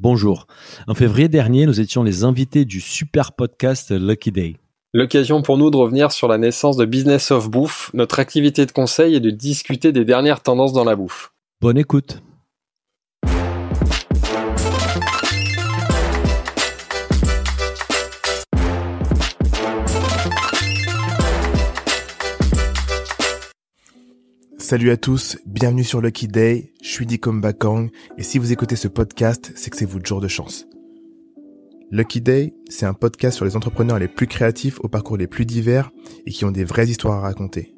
Bonjour. En février dernier, nous étions les invités du super podcast Lucky Day. L'occasion pour nous de revenir sur la naissance de Business of Bouffe, notre activité de conseil et de discuter des dernières tendances dans la bouffe. Bonne écoute. Salut à tous, bienvenue sur Lucky Day, je suis Dikom Bakang et si vous écoutez ce podcast, c'est que c'est votre jour de chance. Lucky Day, c'est un podcast sur les entrepreneurs les plus créatifs au parcours les plus divers et qui ont des vraies histoires à raconter.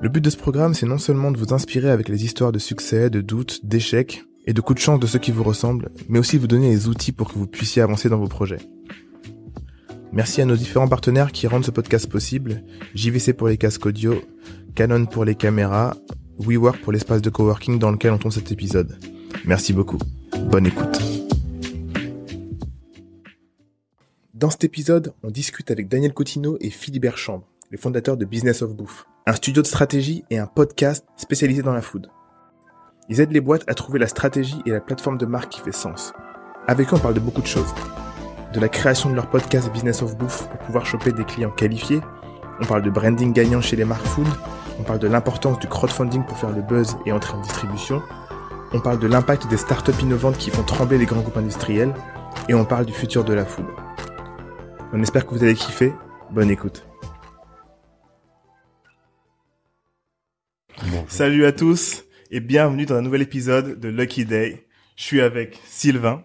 Le but de ce programme, c'est non seulement de vous inspirer avec les histoires de succès, de doutes, d'échecs et de coups de chance de ceux qui vous ressemblent, mais aussi vous donner les outils pour que vous puissiez avancer dans vos projets. Merci à nos différents partenaires qui rendent ce podcast possible, JVC pour les casques audio, Canon pour les caméras, WeWork pour l'espace de coworking dans lequel on tourne cet épisode. Merci beaucoup. Bonne écoute. Dans cet épisode, on discute avec Daniel Coutinho et Philibert Chambre, les fondateurs de Business of Bouffe, un studio de stratégie et un podcast spécialisé dans la food. Ils aident les boîtes à trouver la stratégie et la plateforme de marque qui fait sens. Avec eux, on parle de beaucoup de choses. De la création de leur podcast Business of Bouffe pour pouvoir choper des clients qualifiés, on parle de branding gagnant chez les marques food, on parle de l'importance du crowdfunding pour faire le buzz et entrer en distribution, on parle de l'impact des startups innovantes qui font trembler les grands groupes industriels, et on parle du futur de la food. On espère que vous allez kiffer, bonne écoute. Salut à tous et bienvenue dans un nouvel épisode de Lucky Day. Je suis avec Sylvain.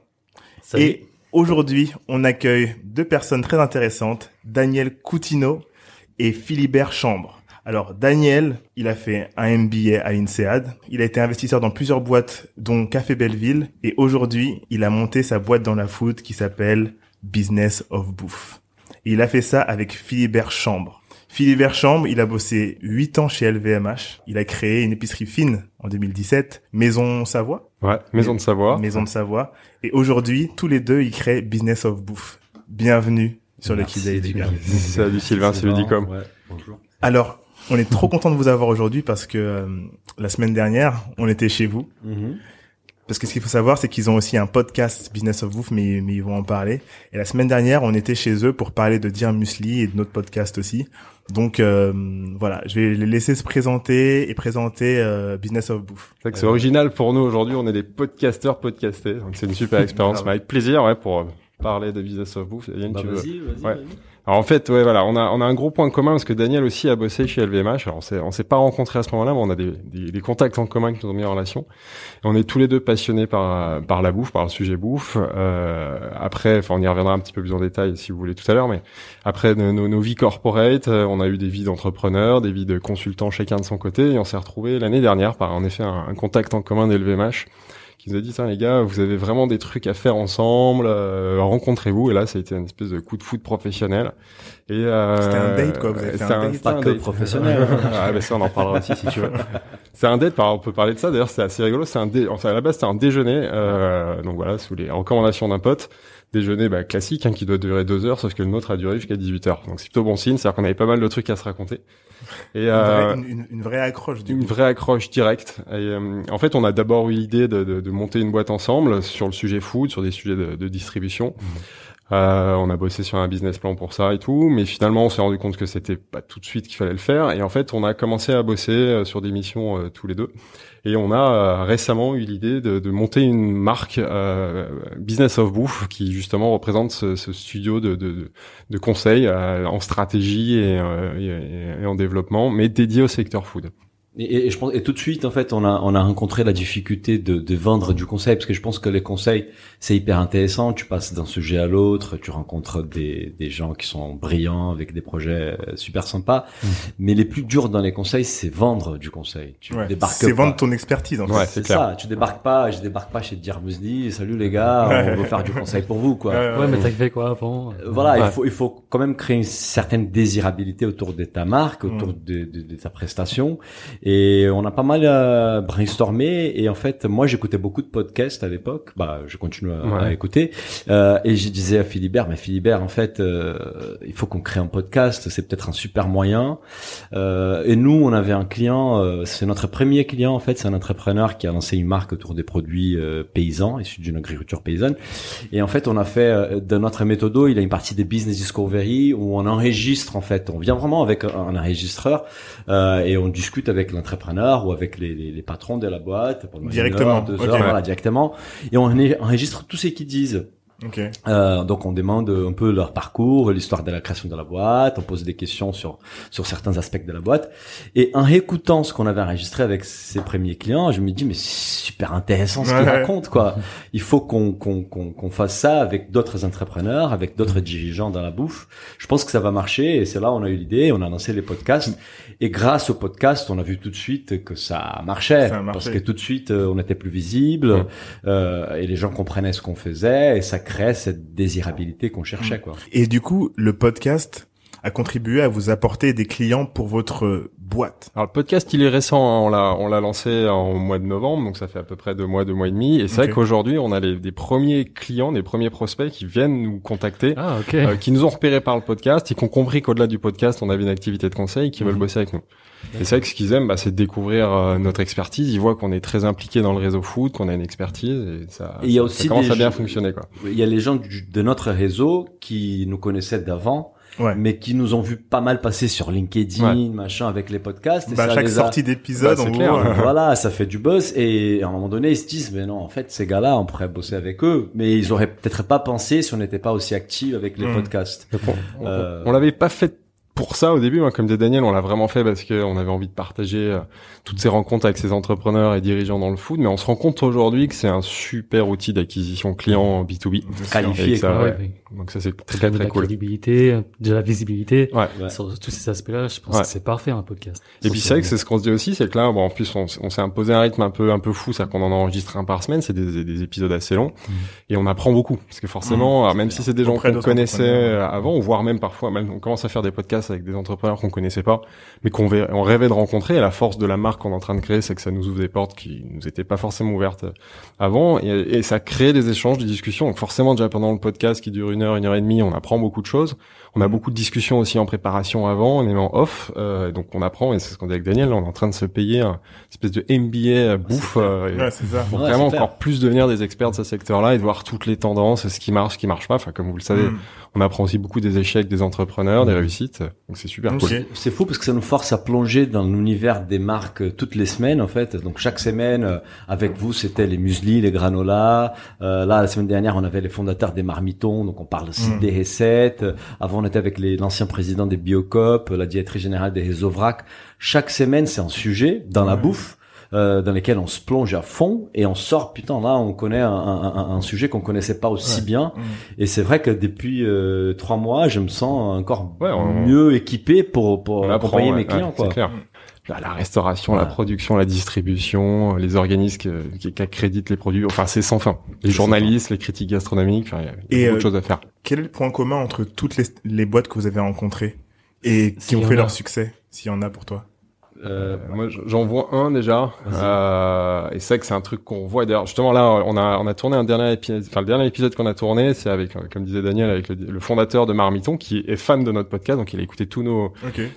Et aujourd'hui on accueille deux personnes très intéressantes, Daniel Coutinho et Philibert Chambre. Alors Daniel, il a fait un MBA à INSEAD, il a été investisseur dans plusieurs boîtes dont Café Belleville et aujourd'hui il a monté sa boîte dans la food qui s'appelle Business of Bouffe. Et il a fait ça avec Philibert Chambre. Philibert Chambre, il a bossé 8 ans chez LVMH. Il a créé une épicerie fine en 2017, Maison Savoie. Ouais, Maison de Savoie. Maison de Savoie. Et aujourd'hui, tous les deux, ils créent Business of Bouffe. Bienvenue sur le Day, les gars. Salut Sylvain, salut Dicom. Ouais, bonjour. Alors, on est trop content de vous avoir aujourd'hui parce que euh, la semaine dernière, on était chez vous. Mhm. Parce que ce qu'il faut savoir, c'est qu'ils ont aussi un podcast Business of Bouffe, mais, mais ils vont en parler. Et la semaine dernière, on était chez eux pour parler de Dire Musli et de notre podcast aussi. Donc euh, voilà, je vais les laisser se présenter et présenter euh, Business of Bouffe. C'est vrai que c'est original pour nous aujourd'hui, on est des podcasteurs podcastés, donc c'est une super expérience, mais avec plaisir ouais, pour euh, parler de Business of Bouffe. Yann, Bah, tu veux vas-y, vas-y, Ouais. Alors en fait, ouais, voilà, on a on a un gros point commun parce que Daniel aussi a bossé chez LVMH. Alors on s'est s'est pas rencontrés à ce moment-là, mais on a des, des, des contacts en commun qui nous ont mis en relation. On est tous les deux passionnés par par la bouffe, par le sujet bouffe. Euh, après, enfin, on y reviendra un petit peu plus en détail si vous voulez tout à l'heure, mais après nos, nos, vies corporate, euh, on a eu des vies d'entrepreneurs, des vies de consultants chacun de son côté, et on s'est retrouvés l'année dernière par en effet un, un contact en commun d'LVMH qui nous a dit Tiens, les gars, vous avez vraiment des trucs à faire ensemble, euh, rencontrez-vous. Et là, ça a été une espèce de coup de foot professionnel. Et euh, C'était un date, quoi, vous avez fait un date. Pas un que date. professionnel. ah, bah ça, on en parlera aussi si tu veux. C'est un date, par- on peut parler de ça. D'ailleurs, c'est assez rigolo. C'est un dé... enfin, à la base, c'était un déjeuner. Euh, donc voilà, sous les recommandations d'un pote. Déjeuner bah, classique, hein, qui doit durer deux heures, sauf que le nôtre a duré jusqu'à 18 heures. Donc c'est plutôt bon signe, c'est-à-dire qu'on avait pas mal de trucs à se raconter. Et Une, euh, vraie, une, une- une vraie accroche du une coup. vraie accroche directe. Et, euh, en fait, on a d'abord eu l'idée de, de, de monter une boîte ensemble sur le sujet food, sur des sujets de, de distribution. Euh, on a bossé sur un business plan pour ça et tout, mais finalement, on s'est rendu compte que c'était pas tout de suite qu'il fallait le faire. Et en fait, on a commencé à bosser euh, sur des missions euh, tous les deux. Et on a euh, récemment eu l'idée de, de monter une marque Business of Bouffe qui justement représente ce, ce studio de, de, de conseil euh, en stratégie et- et en développement, mais dédié au secteur food. Et, et je pense, et tout de suite, en fait, on a, on a rencontré la difficulté de, de vendre du conseil, parce que je pense que les conseils, c'est hyper intéressant. Tu passes d'un sujet à l'autre, tu rencontres des, des gens qui sont brillants avec des projets euh, super sympas. Mais les plus durs dans les conseils, c'est vendre du conseil. Tu Ouais. débarques C'est pas. vendre ton expertise en fait. Ouais, C'est c'est clair. ça. Tu débarques pas, je débarque pas chez Dire Musli. Salut les gars, Ouais. on veut faire du conseil pour vous, quoi. Ouais, Ouais, mais t'as fait quoi avant? Euh, Voilà, Ouais. il faut il faut quand même créer une certaine désirabilité autour de ta marque, autour Mm. de, de, de ta prestation. Et on a pas mal euh, brainstormé. Et en fait, moi, j'écoutais beaucoup de podcasts à l'époque. Bah, je continue à, à écouter. Euh, et je disais à Philibert, mais Philibert, en fait, euh, il faut qu'on crée un podcast. C'est peut-être un super moyen. Euh, et nous, on avait un client. euh, c'est notre premier client, en fait. C'est un entrepreneur qui a lancé une marque autour des produits paysans, issus d'une agriculture paysanne. Et en fait, on a fait de notre méthodo, il a une partie des business discovery où on enregistre en fait, on vient vraiment avec un, un enregistreur euh, et on discute avec l'entrepreneur ou avec les, les, les patrons de la boîte pendant Directement, heure, deux ok. heures, voilà, directement. Et on en- enregistre tout ce qu'ils disent. Ok. Euh, donc on demande un peu leur parcours, l'histoire de la création de la boîte, on pose des questions sur sur certains aspects de la boîte. Et en réécoutant ce qu'on avait enregistré avec ses premiers clients, je me dis mais c'est super intéressant ce qu'ils Ouais. racontent quoi. Il faut qu'on qu'on qu'on qu'on fasse ça avec d'autres entrepreneurs, avec d'autres dirigeants dans la bouffe. Je pense que ça va marcher et c'est là où on a eu l'idée, on a lancé les podcasts et grâce au podcast, on a vu tout de suite que ça marchait Ça marché. parce que tout de suite euh, on était plus visible euh, et les gens comprenaient ce qu'on faisait et ça créait cette désirabilité qu'on Mm. cherchait quoi. Et du coup, le podcast a contribué à vous apporter des clients pour votre boîte. Alors le podcast il est récent, hein. on l'a on l'a lancé en mois de novembre, donc ça fait à peu près deux mois, deux mois et demi. Et c'est vrai qu'aujourd'hui on a les, des premiers clients, des premiers prospects qui viennent nous contacter, Ah, ok. euh, qui nous ont repérés par le podcast et qui ont compris qu'au-delà du podcast on avait une activité de conseil, et qui veulent Mhm. bosser avec nous. Et c'est vrai que ce qu'ils aiment, bah, c'est de découvrir euh, notre expertise. Ils voient qu'on est très impliqué dans le réseau foot, qu'on a une expertise et ça, Et y a ça- aussi ça commence à bien fonctionner quoi. Il y a les gens du- de notre réseau qui nous connaissaient d'avant, Ouais. mais qui nous ont vu pas mal passer sur LinkedIn, Ouais. machin, avec les podcasts. et Bah, ça chaque les a- sortie d'épisode, Bah, clair. voit. voilà, ça fait du buzz et à un moment donné ils se disent mais non en fait ces gars-là on pourrait bosser avec eux mais ils auraient peut-être pas pensé si on n'était pas aussi actifs avec les Hmm. podcasts. On- Euh, on l'avait pas fait pour ça au début, hein, comme disait Daniel, on l'a vraiment fait parce qu'on avait envie de partager euh, toutes ces rencontres avec ces entrepreneurs et dirigeants dans le foot, mais on se rend compte aujourd'hui que c'est un super outil d'acquisition client B2B. Qualifié, ça, ouais. Donc ça c'est Très, très de très la cool. crédibilité, de la visibilité. Ouais. Ouais. Sur tous ces aspects-là, je pense Ouais. que c'est parfait un podcast. Et puis c'est vrai que c'est ce qu'on se dit aussi, c'est que là, bon, en plus, on, s'est imposé un rythme un peu un peu fou, c'est-à-dire qu'on en enregistre un par semaine, c'est des, des épisodes assez longs, et on apprend beaucoup, parce que forcément, alors, même si c'est des gens qu'on connaissait avant, ou voire même parfois, même on commence à faire des podcasts avec des entrepreneurs qu'on connaissait pas, mais qu'on rêvait de rencontrer. Et la force de la marque qu'on est en train de créer, c'est que ça nous ouvre des portes qui nous étaient pas forcément ouvertes euh, avant, et, et ça crée des échanges, des discussions. Donc forcément, déjà pendant le podcast qui dure une heure, une heure et demie, on apprend beaucoup de choses. On a beaucoup de discussions aussi en préparation avant, on est en off, euh, donc on apprend, et c'est ce qu'on dit avec Daniel, là, on est en train de se payer un espèce de MBA bouffe, euh, Ouais, ça. pour Ouais, vraiment encore plus devenir des experts de ce secteur-là et de voir toutes les tendances, ce qui marche, ce qui marche pas. Enfin, comme vous le savez, Mm. on apprend aussi beaucoup des échecs des entrepreneurs, des réussites, donc c'est super cool. C'est- fou parce que ça nous force à plonger dans l'univers des marques euh, toutes les semaines en fait. Donc chaque semaine euh, avec vous c'était les muesli, les granola. Euh, là la semaine dernière on avait les fondateurs des marmitons, donc on parle aussi Mm. des recettes. Euh, Avant on était avec l'ancien président des Biocop, la directrice générale des Réseauvrac. Chaque semaine c'est un sujet dans la bouffe. euh, dans lesquels on se plonge à fond et on sort putain là on connaît un, un, un- sujet qu'on connaissait pas aussi Ouais. bien Mm. et c'est vrai que depuis euh, trois mois je me sens encore Ouais, on- mieux équipé pour pour On apprend, accompagner ouais, mes clients quoi. Clair. La, la restauration, la production, la distribution, les organismes qui, accréditent les produits, enfin c'est sans fin. Les journalistes, les critiques gastronomiques, enfin, il y a Et, beaucoup euh, de choses à faire. Quel est le point commun entre toutes les, les boîtes que vous avez rencontrées et qui ont y fait a. leur succès, s'il y en a pour toi? Euh, Moi, j'en vois un déjà. Euh, et c'est vrai que c'est un truc qu'on voit. D'ailleurs, justement là, on a on a tourné un dernier épisode. Enfin, le dernier épisode qu'on a tourné, c'est avec, euh, comme disait Daniel, avec le, le fondateur de Marmiton, qui est fan de notre podcast, donc il a écouté tous nos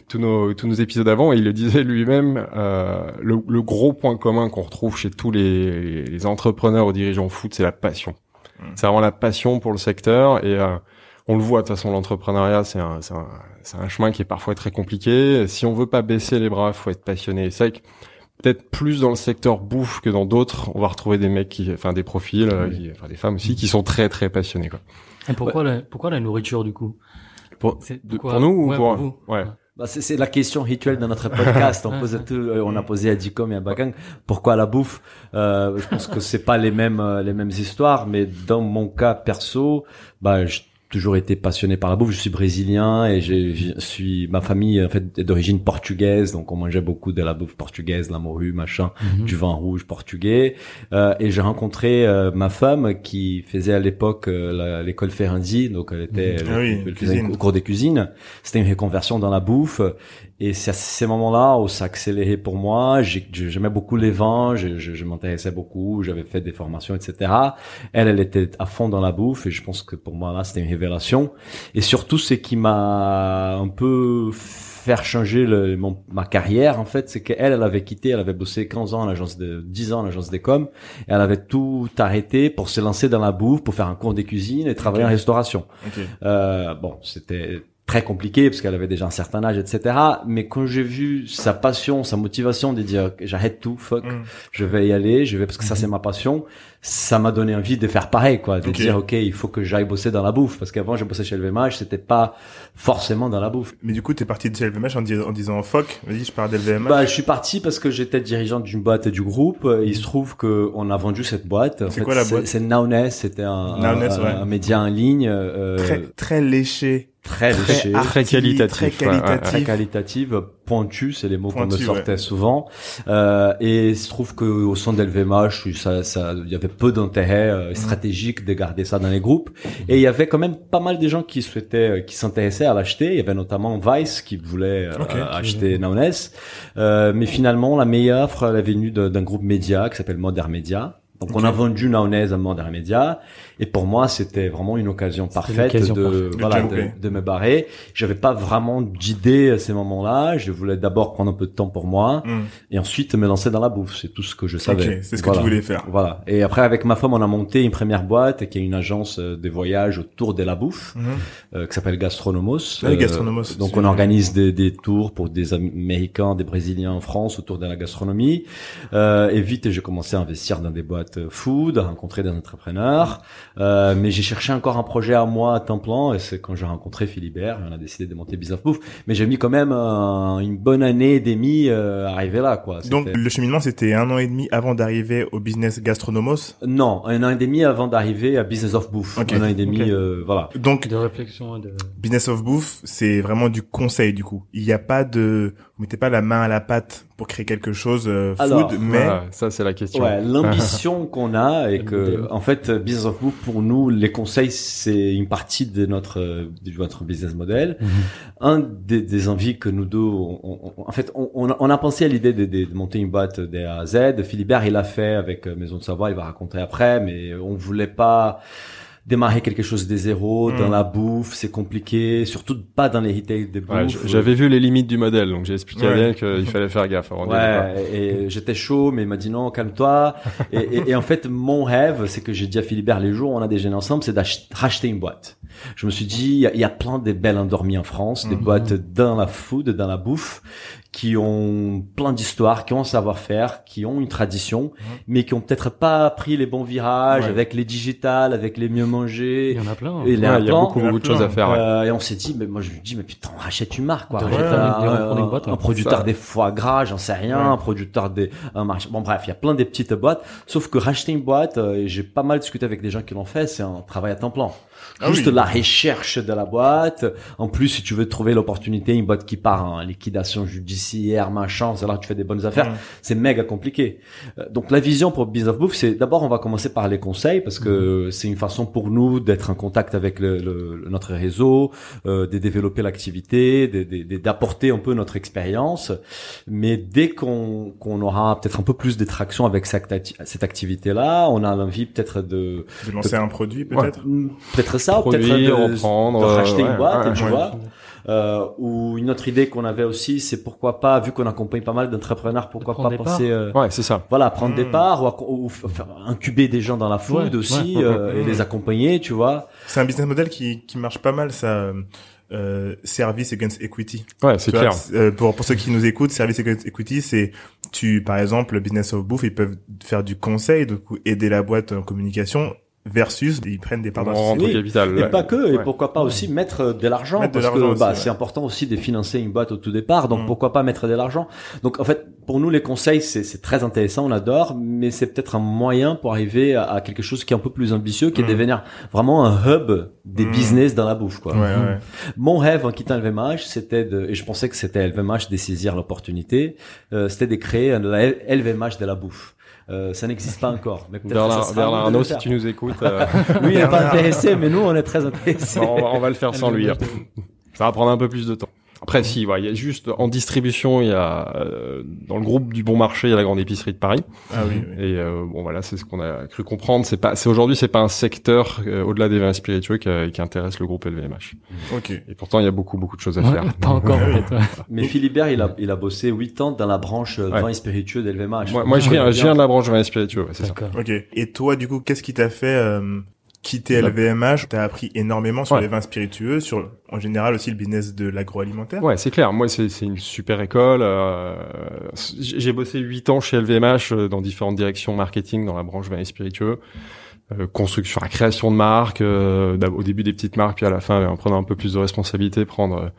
tous nos tous nos épisodes avant, et il le disait lui-même. Euh, le, le gros point commun qu'on retrouve chez tous les, les entrepreneurs ou dirigeants foot, c'est la passion. Mm. C'est vraiment la passion pour le secteur et euh, on le voit de toute façon l'entrepreneuriat c'est un c'est un c'est un chemin qui est parfois très compliqué. Si on veut pas baisser les bras, faut être passionné. C'est vrai que peut-être plus dans le secteur bouffe que dans d'autres, on va retrouver des mecs qui enfin des profils euh, qui- enfin des femmes aussi qui sont très très passionnés quoi. Et pourquoi, la, pourquoi la nourriture du coup? Pour, C'est- de- pourquoi- pour nous ou Ouais, pour, vous ouais. bah, c'est, c'est la question rituelle de notre podcast. on pose tout, euh, on a posé à Dicom et à Bakang pourquoi la bouffe? Euh, je pense que c'est pas les mêmes euh, les mêmes histoires, mais dans mon cas perso, bah j'ai toujours été passionné par la bouffe. Je suis brésilien et je suis ma famille en fait est d'origine portugaise, donc on mangeait beaucoup de la bouffe portugaise, la morue, machin. Mhm. du vin rouge portugais euh, et j'ai rencontré euh, ma femme qui faisait à l'époque euh, l'école Ferendi donc elle était Ah oui, elle faisait cuisine. au cours des cuisines c'était une reconversion dans la bouffe Et c'est à ces moments-là où ça accéléré pour moi. J'ai- J'aimais beaucoup les vins, je, je, je m'intéressais beaucoup, j'avais fait des formations, etc. Elle, elle était à fond dans la bouffe et je pense que pour moi là, c'était une révélation. Et surtout, ce qui m'a un peu faire changer le, mon, ma carrière en fait, c'est qu'elle, elle avait quitté, elle avait bossé 15 ans à l'agence de 10 ans à l'agence des coms, et elle avait tout arrêté pour se lancer dans la bouffe, pour faire un cours de cuisine et travailler en restauration. Euh, bon, c'était très compliqué parce qu'elle avait déjà un certain âge, etc. Mais quand j'ai vu sa passion, sa motivation de dire j'arrête tout, fuck, Mm. je vais y aller, je vais parce que ça c'est ma passion, ça m'a donné envie de faire pareil, quoi, de dire ok, il faut que j'aille bosser dans la bouffe parce qu'avant je bossais chez LVMH, c'était pas forcément dans la bouffe. Mais du coup, t'es parti de chez LVMH en, dis- en disant fuck, vas-y, je pars d'LVMH. Bah, je suis parti parce que j'étais dirigeant d'une boîte et du groupe. Il se trouve que on a vendu cette boîte. C'est quoi la boîte? C'est Nowness, c'était un, Nowness, un, ouais. un média en ligne euh, très, très léché, très très, léché. Très qualitatif, très ouais, ouais. qualitatif. très qualitative, pointue, c'est les mots qu'on me Pointu, sortait souvent. Euh, et il se trouve que au sein d'LVMH, ça, ça, il y avait peu d'intérêt euh, stratégique de garder ça dans les groupes. Et il y avait quand même pas mal de gens qui souhaitaient, euh, qui s'intéressaient à l'acheter. Il y avait notamment Vice qui voulait euh, Ok. acheter Nowness. Euh, mais finalement, la meilleure offre, elle est venue d'un groupe média qui s'appelle Modern Media. Donc on a vendu Nowness à Modern Media. Et pour moi, c'était vraiment une occasion parfaite de, parfaite. voilà, De me barrer. J'avais pas vraiment d'idée à ces moments-là. Je voulais d'abord prendre un peu de temps pour moi Mm. et ensuite me lancer dans la bouffe. C'est tout ce que je savais. Ok, c'est ce que tu voulais faire. Voilà. Et après, avec ma femme, on a monté une première boîte qui est une agence euh, de voyage autour de la bouffe, Mhm. euh, qui s'appelle Gastronomos. Ah oui, Gastronomos, donc, c'est- on organise des, des tours pour des Américains, des Brésiliens en France autour de la gastronomie. Euh, et vite, j'ai commencé à investir dans des boîtes food, à rencontrer des entrepreneurs. Euh, mais j'ai cherché encore un projet à moi à temps plein. Et c'est quand j'ai rencontré Philibert, on a décidé de monter Business Bouffe. Mais j'ai mis quand même un- une bonne année et demie euh, à arriver là, quoi. Donc, le cheminement, c'était un an et demi avant d'arriver au business Gastronomos? Non, un an et demi avant d'arriver à Business of Bouffe. Ok, Un an et demi, euh, voilà. Donc, De réflexion de... business of bouffe, c'est vraiment du conseil, du coup. Il n'y a pas de, vous mettez pas la main à la pâte pour créer quelque chose euh, food, Alors, mais Voilà, ça c'est la question. Ouais, l'ambition qu'on a et que, en fait, Business of Bouffe, pour nous, les conseils, c'est une partie de notre, euh, de notre business model. Mhm. Un des, des envies que nous deux, on- on- en fait, on, on a- on a pensé à l'idée de, de- de monter une boîte de A à Z. Philibert, il l'a fait avec euh, Maison de Savoie, il va raconter après, mais on voulait pas démarrer quelque chose des zéro Mm. dans la bouffe, c'est compliqué, surtout pas dans les retail de bouffe. Ouais, J'avais vu les limites du modèle, donc j'ai expliqué à. Daniel qu'il fallait faire gaffe avant. Ouais, et j'étais chaud, mais il m'a dit non, calme-toi. et, et, et en fait, mon rêve, c'est que j'ai dit à Philibert les jours où on a déjeuné ensemble, c'est d'acheter une boîte. Je me suis dit, il y a, il y a plein de belles endormies en France, des Mhm. boîtes dans la food, dans la bouffe, qui ont plein d'histoires, qui ont un savoir-faire, qui ont une tradition, mais qui ont peut-être pas pris les bons virages Ouais. avec les digitales, avec les mieux manger. Il y en a plein. hein. Et Ouais, il y a beaucoup, beaucoup de choses à faire. ouais. Euh, et on s'est dit, mais moi je lui dis, mais putain, on rachète une marque, quoi. Rachète un, un- boîte, un ouais. producteur des foie gras, j'en sais rien, Ouais. un producteur des, un marché. Bon, bref, il y a plein des petites boîtes. Sauf que racheter une boîte, euh, et j'ai pas mal discuté avec des gens qui l'ont fait, c'est un travail à temps plein. Ah Juste oui. la recherche de la boîte. En plus, si tu veux trouver l'opportunité, une boîte qui part en liquidation judiciaire, machin, c'est là que tu fais des bonnes affaires c'est méga compliqué. Euh, Donc la vision pour Business of Bouffe, c'est d'abord on va commencer par les conseils parce que c'est une façon pour nous d'être en contact avec le, le- notre réseau, euh, de développer l'activité, d'apporter un peu notre expérience. Mais dès qu'on qu'on aura peut-être un peu plus de traction avec cette, acti- cette activité-là, on a envie peut-être de de lancer un produit, peut-être? peut-être ça, ou peut-être Produire, de, reprendre, de racheter euh, une boîte, ouais, tu ouais. vois. Euh, ou une autre idée qu'on avait aussi, c'est pourquoi pas, vu qu'on accompagne pas mal d'entrepreneurs, pourquoi pas penser, euh, Ouais, c'est ça. voilà, prendre des parts ou, faire incuber des gens dans la food Ouais, aussi ouais. euh, et les accompagner, tu vois. C'est un business model qui, qui marche pas mal, ça. Euh, service against equity. Ouais, c'est clair. euh, pour, pour ceux qui nous écoutent, service against equity, c'est tu, par exemple, le business of bouffe, ils peuvent faire du conseil, du coup, aider la boîte en communication, versus ils prennent des parts dans Oui. capital. Et ouais. pas que, et Ouais. pourquoi pas aussi mettre de l'argent, Mettre de parce l'argent que bah, ouais. c'est important aussi de financer une boîte au tout départ, donc Mm. pourquoi pas mettre de l'argent. Donc en fait, pour nous les conseils, c'est c'est très intéressant, on adore, mais c'est peut-être un moyen pour arriver à, à quelque chose qui est un peu plus ambitieux, qui est Mm. de devenir vraiment un hub des Mm. business dans la bouffe, quoi. Ouais, ouais. Mon rêve en quittant LVMH, c'était de, et je pensais que c'était LVMH de saisir l'opportunité, euh, c'était de créer un- LVMH de la bouffe. Euh, ça n'existe pas encore, mais Bernard, Arnault, si tu nous écoutes, euh. Lui, il n'est pas intéressé, mais nous, on est très intéressés. on, va, on va le faire sans lui. hein. Ça va prendre un peu plus de temps. Après, si, voilà, il y a juste en distribution, il y a euh, dans le groupe du Bon Marché, il y a la grande épicerie de Paris. Ah oui. oui. Et euh, bon, voilà, c'est ce qu'on a cru comprendre. C'est pas, c'est aujourd'hui, c'est pas un secteur euh, au-delà des vins spiritueux qui, qui, intéresse le groupe LVMH. Ok. Et pourtant, il y a beaucoup, beaucoup de choses à Ouais, faire. pas encore, Ouais. Mais Philibert, il a, il a bossé 8 ans dans la branche euh, Ouais. vin et spiritueux d'LVMH. Moi, moi, je viens, je viens de la branche vin spiritueux, ouais, c'est ça. Ok. Et toi, du coup, qu'est-ce qui t'a fait quitter Bah- LVMH T'as appris énormément sur Ouais. les vins spiritueux, sur en général aussi le business de l'agroalimentaire. Ouais, c'est clair. Moi, c'est c'est une super école. euh, j'ai bossé huit ans chez LVMH euh, dans différentes directions marketing dans la branche vin et spiritueux. Euh, construction, la création de marques, euh, au début des petites marques, puis à la fin, en prenant un peu plus de responsabilité, prendre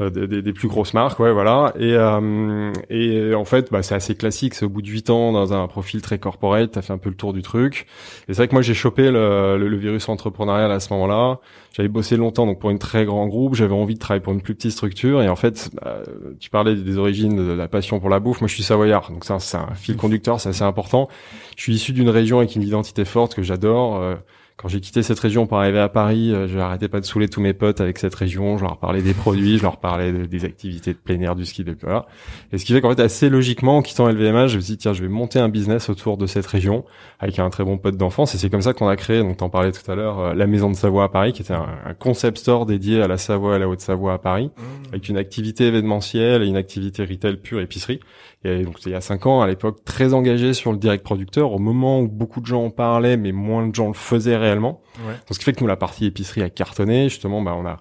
des, des- des plus grosses marques, ouais, voilà. Et, euh, et en fait, bah, c'est assez classique. C'est au bout de huit ans dans un profil très corporate, t'as fait un peu le tour du truc. Et c'est vrai que moi, j'ai chopé le, le, le virus entrepreneurial à ce moment-là. J'avais bossé longtemps donc pour une très grand groupe. J'avais envie de travailler pour une plus petite structure. Et en fait, bah, tu parlais des origines de la passion pour la bouffe. Moi, je suis savoyard, donc ça, c'est un fil conducteur, c'est assez important. Je suis issu d'une région avec une identité forte que j'adore. Euh, quand j'ai quitté cette région pour arriver à Paris, euh, je n'arrêtais pas de saouler tous mes potes avec cette région. Je leur parlais des produits, je leur parlais de- des activités de plein air, du ski, de voilà. Et ce qui fait qu'en fait, assez logiquement, en quittant LVMH, je me suis dit, tiens, je vais monter un business autour de cette région avec un très bon pote d'enfance. Et c'est comme ça qu'on a créé, donc t'en parlais tout à l'heure, euh, la Maison de Savoie à Paris, qui était un, un concept store dédié à la Savoie et à la Haute-Savoie à Paris, Mmh. avec une activité événementielle et une activité retail pure épicerie. Et donc il y a cinq ans, à l'époque, très engagé sur le direct producteur, au moment où beaucoup de gens en parlaient, mais moins de gens le faisaient réellement. Ouais. Donc, ce qui fait que nous, la partie épicerie a cartonné. Justement, bah, on a,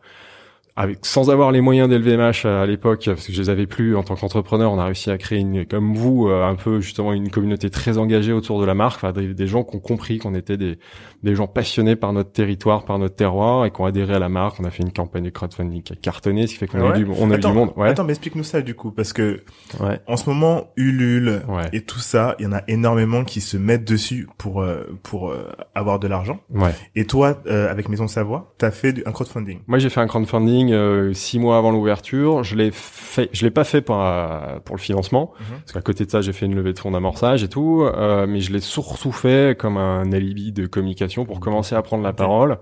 avec, sans avoir les moyens d'LVMH à, à l'époque, parce que je les avais plus en tant qu'entrepreneur, on a réussi à créer une, comme vous, euh, un peu, justement, une communauté très engagée autour de la marque, enfin, des, des gens qui ont compris qu'on était des, des gens passionnés par notre territoire, par notre terroir, et qui ont adhéré à la marque. On a fait une campagne de crowdfunding qui a cartonné, ce qui fait qu'on a eu du, on a eu du monde. Ouais. Attends, mais explique-nous ça du coup, parce que Ouais. en ce moment, Ulule Ouais. et tout ça, il y en a énormément qui se mettent dessus pour euh, pour euh, avoir de l'argent. Ouais. Et toi, euh, avec Maison Savoie, t'as fait du- un crowdfunding. Moi, j'ai fait un crowdfunding euh, six mois avant l'ouverture. Je l'ai fait, je l'ai pas fait pour euh, pour le financement, Mhm. parce qu'à côté de ça, j'ai fait une levée de fonds d'amorçage et tout. euh, mais je l'ai surtout fait comme un alibi de communication pour commencer à prendre la parole,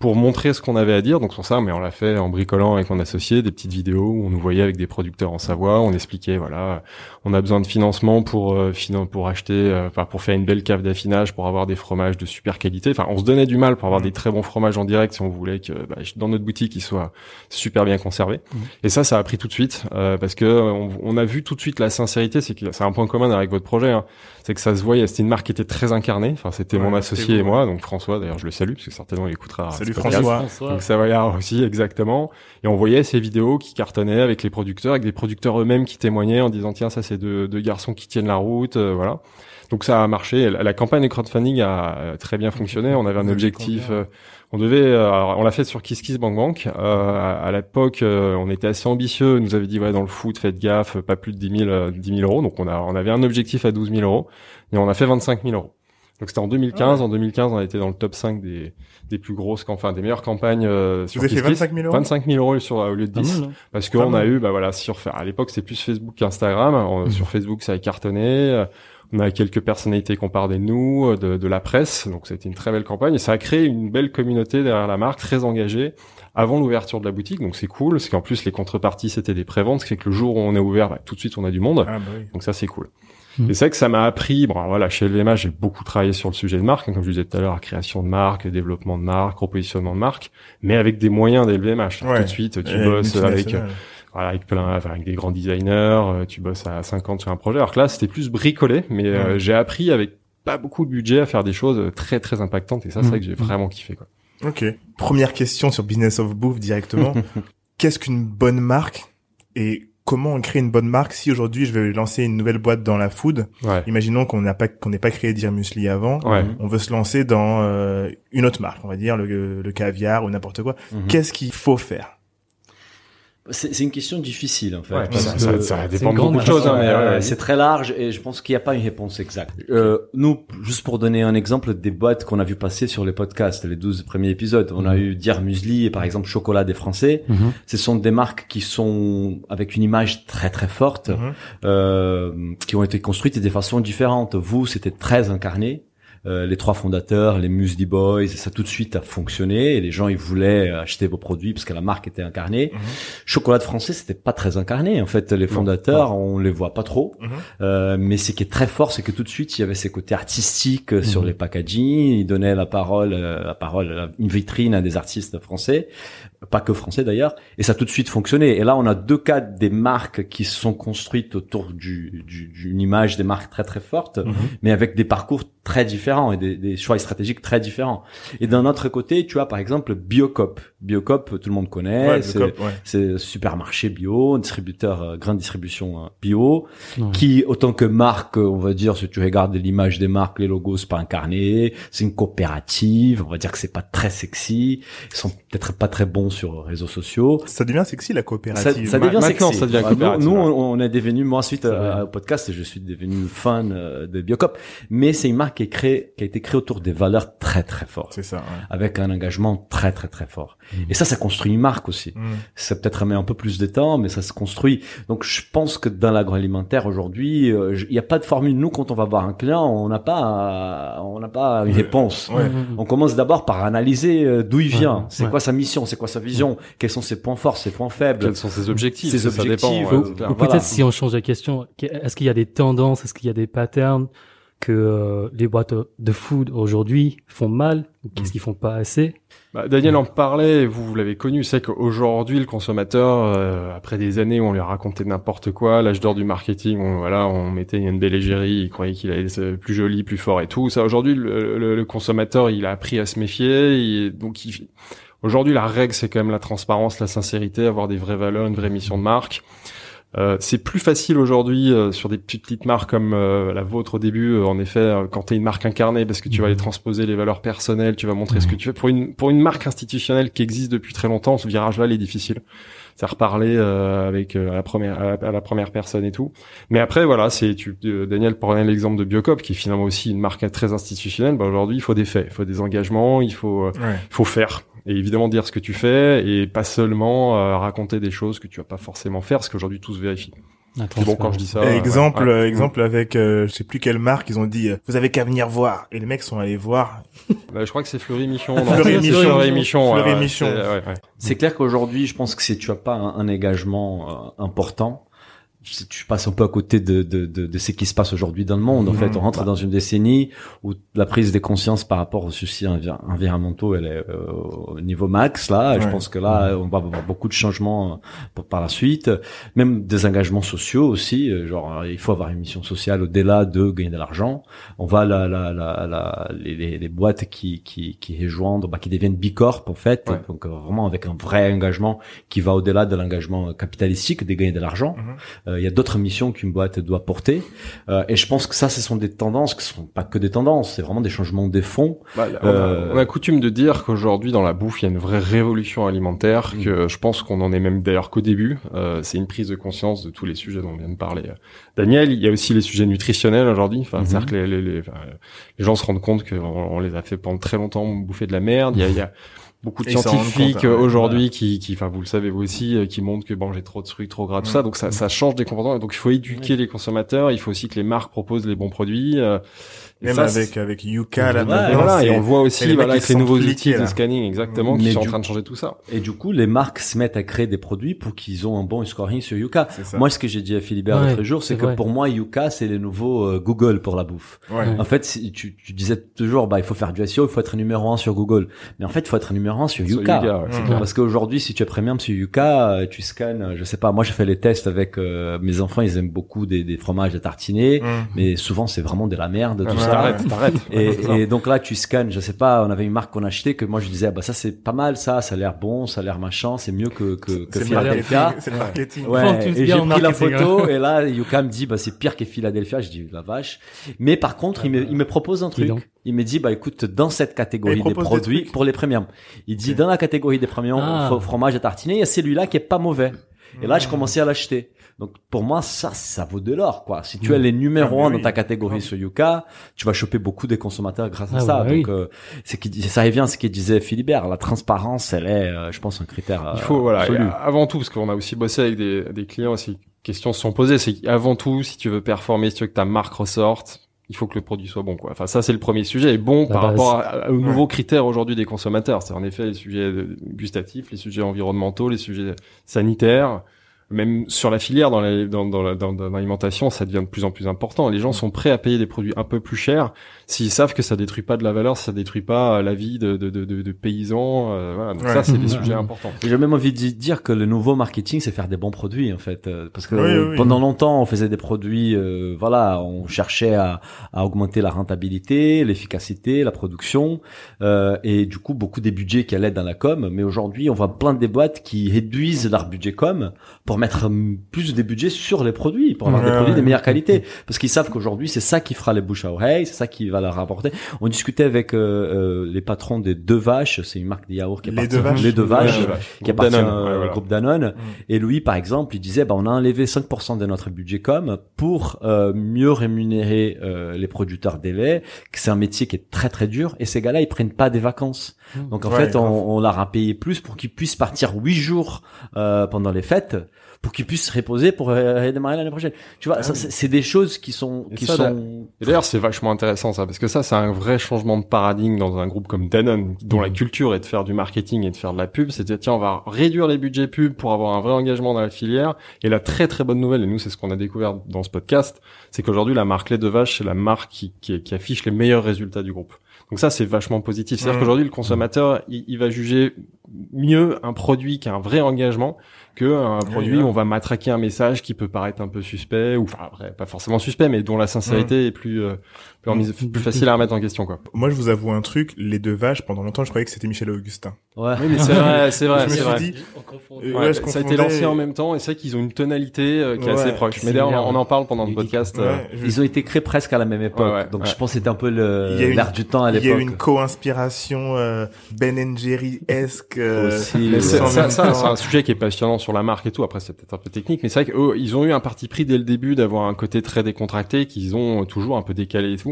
pour montrer ce qu'on avait à dire. Donc pour ça, mais on l'a fait en bricolant avec mon associé des petites vidéos où on nous voyait avec des producteurs en Savoie. On expliquait, voilà, on a besoin de financement pour euh, pour acheter, euh, pour faire une belle cave d'affinage, pour avoir des fromages de super qualité. Enfin, on se donnait du mal pour avoir Mhm. des très bons fromages en direct si on voulait que bah, dans notre boutique ils soient super bien conservés. Mhm. Et ça, ça a pris tout de suite euh, parce que on, on a vu tout de suite la sincérité. C'est que c'est un point commun avec votre projet. Hein, c'est que ça se voyait. C'était une marque qui était très incarnée. Enfin, c'était Ouais, mon associé et moi, donc François. D'ailleurs, je le salue parce que certainement il écoutera. Salut François. François. Donc Savoyard aussi, exactement. Et on voyait ces vidéos qui cartonnaient avec les producteurs, avec des producteurs eux-mêmes qui témoignaient en disant tiens ça c'est deux, deux garçons qui tiennent la route, euh, voilà. Donc ça a marché. La, la campagne de crowdfunding a euh, très bien fonctionné. On avait un objectif. euh, on devait, euh, alors, on l'a fait sur Kiss Kiss Bank Bank. Euh, à à l'époque, euh, on était assez ambitieux. On nous avait dit ouais dans le foot faites gaffe, pas plus de 10 000, euh, 10 000 euros. Donc on a, on avait un objectif à 12 000 euros et on a fait 25 000 euros. Donc c'était en 2015. En 2015, on était dans le top 5 des, des plus grosses, enfin des meilleures campagnes euh, sur Vous avez fait Kiss Kiss. 25 000 euros 25 000 euros sur, au lieu de Pas 10. mal, hein. Parce qu'on a eu, bah voilà, sur, à l'époque, c'est plus Facebook qu'Instagram. On- Mhm. Sur Facebook, ça a cartonné. Euh, On a quelques personnalités qu'on parlait de nous, euh, de, de la presse. Donc, été une très belle campagne. Et ça a créé une belle communauté derrière la marque, très engagée, avant l'ouverture de la boutique. Donc, c'est cool. Parce qu'en plus, les contreparties, c'était des préventes. Ce qui fait que le jour où on est ouvert, bah, tout de suite, on a du monde. Ah bah oui. Donc ça c'est cool. Mhm. Et c'est vrai que ça m'a appris, bon voilà, chez LVMH j'ai beaucoup travaillé sur le sujet de marque, hein, comme je disais tout à l'heure, création de marque, développement de marque, repositionnement de marque, mais avec des moyens d'LVMH. Ouais. Tout de suite, tu Et bosses avec, multinationale. voilà, avec plein, enfin, avec des grands designers, euh, tu bosses à 50 sur un projet. Alors que là c'était plus bricolé, mais euh, j'ai appris avec pas beaucoup de budget à faire des choses très très impactantes et ça c'est vrai que j'ai vraiment kiffé quoi. Ok. Première question sur Business of Bouffe directement. Qu'est-ce qu'une bonne marque et comment on crée une bonne marque si aujourd'hui je vais lancer une nouvelle boîte dans la food Ouais. Imaginons qu'on n'a pas qu'on n'ait pas créé Dear Musli avant. Ouais. On veut se lancer dans euh, une autre marque, on va dire le, le caviar ou n'importe quoi. Mhm. Qu'est-ce qu'il faut faire? C'est c'est une question difficile en fait. Ouais, parce ça, que- ça, dépend de beaucoup de choses. hein, mais Ouais, ouais, ouais, ouais. c'est très large et je pense qu'il n'y a pas une réponse exacte. Euh, nous, juste pour donner un exemple des boîtes qu'on a vu passer sur les podcasts, les 12 premiers épisodes, on a eu Dire Muesli et par exemple Chocolat des Français. Mhm. Ce sont des marques qui sont avec une image très très forte, Mhm. euh, qui ont été construites de façons différentes. Vous, c'était très incarné. Euh, les trois fondateurs, les Musli Boys, ça tout de suite a fonctionné et les gens ils voulaient acheter vos produits parce que la marque était incarnée. Mhm. Chocolat de français, c'était pas très incarné en fait. Les fondateurs, on les voit pas trop, Mhm. Euh, mais ce qui est très fort, c'est que tout de suite il y avait ces côtés artistiques euh, sur Mhm. les packaging. Ils donnaient la parole, euh, la parole, une vitrine à des artistes français, pas que français d'ailleurs, et ça a tout de suite fonctionné. Et là, on a deux cas des marques qui se sont construites autour du, du- d'une image des marques très très forte, Mhm. mais avec des parcours très différents et des, des choix stratégiques très différents. Et d'un autre côté, tu as par exemple Biocop. Biocop, tout le monde connaît. Ouais, le c'est, ouais. c'est supermarché bio, distributeur, euh, grande distribution euh, bio, Ouais. qui, autant que marque, euh, on va dire, si tu regardes l'image des marques, les logos, c'est pas incarné, c'est une coopérative, on va dire que c'est pas très sexy, ils sont peut-être pas très bons sur les réseaux sociaux. Ça devient sexy la coopérative. ça devient Maintenant, sexy. ça devient nous, coopérative, nous, on, on est devenu, moi, suite à- vrai. au podcast, je suis devenu fan euh, de Biocop. Mais c'est une marque qui est créée, qui a été créée autour des valeurs très, très fortes. C'est ça. Ouais. Avec un engagement très, très, très fort. Mhm. Et ça, ça construit une marque aussi. Mhm. Ça peut-être met un peu plus de temps, mais ça se construit. Donc, je pense que dans l'agroalimentaire aujourd'hui, euh, il n'y a pas de formule. Nous, quand on va voir un client, on n'a pas, euh, on n'a pas une réponse. Ouais. On commence d'abord par analyser euh, d'où il vient, Ouais. c'est Ouais. quoi sa mission, c'est quoi sa vision, quels sont ses points forts, ses points faibles? Quels sont ses objectifs? Ses ça, ça objectifs, dépend. ou-. Ou Voilà. peut-être si on change de question, qu- est-ce qu'il y a des tendances, est-ce qu'il y a des patterns? Que euh, les boîtes de food aujourd'hui font mal ou Mm. qu'est-ce qu'ils font pas assez? Bah, Daniel en parlait, vous, vous l'avez connu, c'est qu'aujourd'hui, le consommateur, euh, après des années où on lui a raconté n'importe quoi, l'âge d'or du marketing, on, voilà, on mettait une belle égérie, il croyait qu'il allait être plus joli, plus fort et tout. Ça, aujourd'hui, le, le- le consommateur, il a appris à se méfier, il- donc il- aujourd'hui, la règle, c'est quand même la transparence, la sincérité, avoir des vraies valeurs, une vraie mission de marque. Euh, c'est plus facile aujourd'hui euh, sur des petites, petites marques comme euh, la vôtre au début, euh, en effet, euh, quand tu es une marque incarnée, parce que tu vas Mhm. aller transposer les valeurs personnelles, tu vas montrer ce que tu fais. Pour une, pour une marque institutionnelle qui existe depuis très longtemps, ce virage-là, il est difficile. C'est reparler euh, avec euh, à la première à la, à la première personne et tout. Mais après, voilà, c'est tu euh, Daniel prenait l'exemple de Biocop, qui est finalement aussi une marque très institutionnelle. Bah, aujourd'hui, il faut des faits, il faut des engagements, il faut Ouais. faut faire et évidemment dire ce que tu fais et pas seulement euh, raconter des choses que tu vas pas forcément faire, parce qu'aujourd'hui tout se vérifie. C'est bon quand je dis ça. Ouais, exemple, ouais. euh, exemple avec, euh, je sais plus quelle marque, ils ont dit, euh, vous avez qu'à venir voir. Et les mecs sont allés voir. Bah, je crois que c'est Fleury Michon. Fleury Michon. Fleury Michon. ouais, Fleury ouais, Michon. c'est- ouais, clair qu'aujourd'hui, je pense que si tu as pas un, un engagement euh, important, tu passes un peu à côté de, de, de, de ce qui se passe aujourd'hui dans le monde. En Mhm. fait, on rentre dans une décennie où la prise des consciences par rapport aux soucis envi- environnementaux, elle est euh, au niveau max. Là, je pense que là, on va avoir beaucoup de changements euh, pour- par la suite. Même des engagements sociaux aussi. euh, Genre, il faut avoir une mission sociale au-delà de gagner de l'argent. On va la, la, la, la- les, les, boîtes qui, qui, qui rejoignent, bah, qui deviennent bicorp en fait. Ouais. Donc vraiment avec un vrai engagement qui va au-delà de l'engagement capitalistique de gagner de l'argent. Mhm. Euh, Il y a d'autres missions qu'une boîte doit porter. Euh, et je pense que ça, ce sont des tendances qui sont pas que des tendances, c'est vraiment des changements des fonds. Bah, on, a, Euh, on a coutume de dire qu'aujourd'hui dans la bouffe il y a une vraie révolution alimentaire Mm. que je pense qu'on en est même d'ailleurs qu'au début euh, c'est une prise de conscience de tous les sujets dont on vient de parler Daniel il y a aussi les sujets nutritionnels aujourd'hui enfin Mhm. c'est-à-dire que les, les, les, les gens se rendent compte qu'on on les a fait pendant très longtemps bouffer de la merde il y a, il y a beaucoup de Et scientifiques ouais. euh, aujourd'hui qui qui enfin vous le savez vous aussi euh, qui montrent que manger trop de trucs trop gras tout ça. Donc ça ça change des comportements. Donc il faut éduquer les consommateurs. Il faut aussi que les marques proposent les bons produits euh, Même ça, avec, avec Yuka, là, Ouais, et maintenant, voilà, et on le voit aussi, les voilà, avec les nouveaux outils de là. scanning, exactement, Mais qui sont en du- train de changer tout ça. Et du coup, les marques se mettent à créer des produits pour qu'ils ont un bon scoring sur Yuka. Moi, ce que j'ai dit à Philibert Ouais, l'autre jour, c'est que vrai. pour moi, Yuka, c'est le nouveau euh, Google pour la bouffe. Ouais. En fait, si tu, tu disais toujours, bah, il faut faire du SEO, il faut être numéro un sur Google. Mais en fait, il faut être numéro un sur Sur Yuka. Mhm. clair. Parce qu'aujourd'hui, si tu es premium sur Yuka, euh, tu scannes, euh, je sais pas, moi j'ai fait les tests avec euh, mes enfants, ils aiment beaucoup des, des fromages à tartiner, Mmh. mais souvent c'est vraiment de la merde, tout ça. T'arrêtes, t'arrêtes. Et, et donc là, tu scannes, je sais pas, on avait une marque qu'on achetait que moi je disais, ah bah ça c'est pas mal, ça, ça a l'air bon, ça a l'air machin, c'est mieux que que, que Philadelphia. C'est le marketing. Ouais, et j'ai pris la photo hein. et là Yuka me dit bah c'est pire que Philadelphia, je dis la vache. Mais par contre, il me il me propose un truc. donc. Il me dit bah écoute dans cette Et catégorie des produits pour les premiums. Il dit dans la catégorie des premiums Ah. fro- fromage à tartiner, il y a celui-là qui est pas mauvais. Et là, je Mmh. commençais à l'acheter. Donc pour moi, ça, ça vaut de l'or, quoi. Si tu es les numéros Ah, un dans ta catégorie Grave. sur Yuka, tu vas choper beaucoup des consommateurs grâce à Ah, ça. bah Donc oui. euh, c'est qui ça revient à ce que disait Philibert. La transparence, elle est, euh, je pense, un critère euh, Il faut, voilà, absolu. avant tout, parce qu'on a aussi bossé avec des, des clients, ces questions se sont posées, c'est qu'avant tout, si tu veux performer, si tu veux que ta marque ressorte, il faut que le produit soit bon quoi. Enfin ça c'est le premier sujet et bon La par base. rapport à- aux nouveaux critères aujourd'hui des consommateurs. C'est en effet les sujets euh, gustatifs, les sujets environnementaux, les sujets sanitaires. Même sur la filière, dans la- dans, dans la- dans- dans l'alimentation, ça devient de plus en plus important. Les gens sont prêts à payer des produits un peu plus chers s'ils savent que ça détruit pas de la valeur, ça détruit pas euh, la vie de, de, de, de- de paysans. euh, voilà. Donc Ouais. ça, c'est des sujets importants. J'ai même envie de dire que le nouveau marketing, c'est faire des bons produits en fait, Euh, parce que Oui, oui, oui. pendant longtemps, on faisait des produits, euh, voilà, on cherchait à, à augmenter la rentabilité, l'efficacité, la production, euh, et du coup beaucoup des budgets qui allaient dans la com. Mais aujourd'hui, on voit plein des boîtes qui réduisent leur budget com pour mettre plus des budgets sur les produits, pour avoir Ouais, des produits ouais. de meilleure qualité, parce qu'ils savent qu'aujourd'hui, c'est ça qui fera les bouches à oreille, c'est ça qui va leur. On discutait avec euh, euh, les patrons des Deux Vaches, c'est une marque de yaourt qui Les appartient- Deux Vaches. les Deux Vaches, Ouais, qui Groupe appartient Danone, au ouais, voilà. groupe Danone. Mm. Et lui, par exemple, il disait, bah, on a enlevé 5% de notre budget com pour euh, mieux rémunérer euh, les producteurs des laits, que c'est un métier qui est très très dur. Et ces gars-là, ils prennent pas des vacances. Mm. Donc en Ouais, fait, on, on leur a payé plus pour qu'ils puissent partir huit jours euh, pendant les fêtes, pour qu'ils puissent se reposer pour euh, redémarrer l'année prochaine. Tu vois, Ah oui. c'est des choses qui sont Et qui ça, sont d'ailleurs, c'est vachement intéressant ça, parce que ça, c'est un vrai changement de paradigme dans un groupe comme Danone, dont la culture est de faire du marketing et de faire de la pub. Dire, tiens, on va réduire les budgets pub pour avoir un vrai engagement dans la filière. Et la très très bonne nouvelle, et nous, c'est ce qu'on a découvert dans ce podcast, c'est qu'aujourd'hui, la marque lait de vache, c'est la marque qui, qui, qui affiche les meilleurs résultats du groupe. Donc ça, c'est vachement positif. C'est-à-dire Mhm. qu'aujourd'hui, le consommateur, il, il va juger mieux un produit qui a un vrai engagement que un produit où on va matraquer un message qui peut paraître un peu suspect ou enfin après, pas forcément suspect mais dont la sincérité est plus euh, plus, remise- plus facile à remettre en question quoi. Moi, je vous avoue un truc, les deux vaches, pendant longtemps, je croyais que c'était Michel Augustin. ouais. Oui mais c'est vrai, c'est vrai, c'est vrai. dit, euh, Ouais, ça a été lancé en même temps et c'est vrai qu'ils ont une tonalité euh, qui est Ouais, assez proche. Mais d'ailleurs on, en- on en parle pendant le podcast. euh, Ouais, je- Ils ont été créés presque à la même époque, Ouais, ouais, donc ouais. je pense que c'était un peu le Il y a une- l'air du temps à Il y a l'époque. eu une co-inspiration euh, Ben Jerry-esque. euh, Aussi, Mais euh, ça, ça, c'est un sujet qui est passionnant sur la marque et tout. Après, c'est peut-être un peu technique, mais c'est vrai qu'eux, ils ont eu un parti pris dès le début d'avoir un côté très décontracté, qu'ils ont toujours un peu décalé et tout.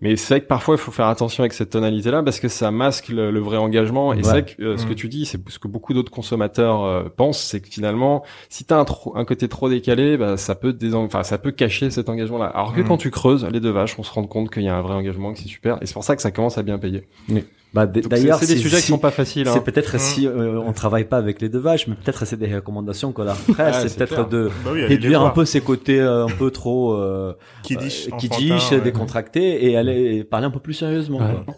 Mais c'est vrai que parfois, il faut faire attention avec cette tonalité-là parce que ça masque le, le vrai engagement. Et Ouais. c'est vrai que euh, ce Mm. que tu dis, c'est ce que beaucoup d'autres consommateurs euh, pensent, c'est que finalement, si t'as un, trop- un côté trop décalé, bah, ça peut enfin, ça peut cacher cet engagement-là. Alors que Mm. quand tu creuses les deux vaches, on se rend compte qu'il y a un vrai engagement, que c'est super. Et c'est pour ça que ça commence à bien payer. Bah, d'ailleurs, c'est des si- sujets qui si- sont pas faciles. Hein. C'est peut-être Mm. si euh, on travaille pas avec les deux vaches, mais peut-être c'est des recommandations qu'on leur ferait. Ouais, c'est peut-être de Bah oui, réduire un peu ces côtés euh, un peu trop euh, Kiddish, euh, ouais. décontractés et aller parler un peu plus sérieusement. Ouais. quoi.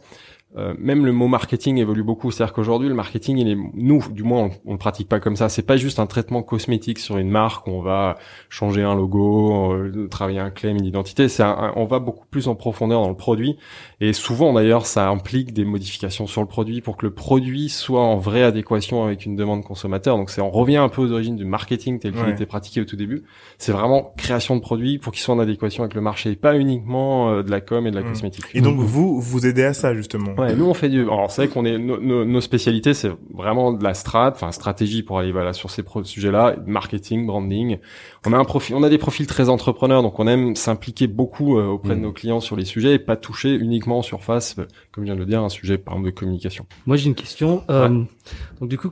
Euh, même le mot marketing évolue beaucoup. C'est-à-dire qu'aujourd'hui, le marketing, il est, nous, du moins, on, on le pratique pas comme ça. C'est pas juste un traitement cosmétique sur une marque où on va changer un logo, euh, travailler un claim, une identité. C'est un- un- on va beaucoup plus en profondeur dans le produit. Et souvent, d'ailleurs, ça implique des modifications sur le produit pour que le produit soit en vraie adéquation avec une demande consommateur. Donc, c'est, on revient un peu aux origines du marketing tel qu'il Ouais. était pratiqué au tout début. C'est vraiment création de produits pour qu'ils soient en adéquation avec le marché, et pas uniquement euh, de la com et de la Mm. cosmétique. Et donc, vous, vous aidez à ça, justement. Ouais, nous on fait du. Alors c'est vrai qu'on est nos, spécialités, c'est vraiment de la strat, enfin stratégie pour aller voilà sur ces sujets-là, marketing, branding. On a un profil, on a des profils très entrepreneurs, donc on aime s'impliquer beaucoup euh, auprès de Mhm. nos clients sur les sujets et pas toucher uniquement en surface, euh, comme je viens de le dire, un sujet par exemple de communication. Moi, j'ai une question. Euh, Donc, du coup,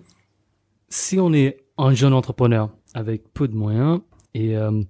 si on est un jeune entrepreneur avec peu de moyens et euh,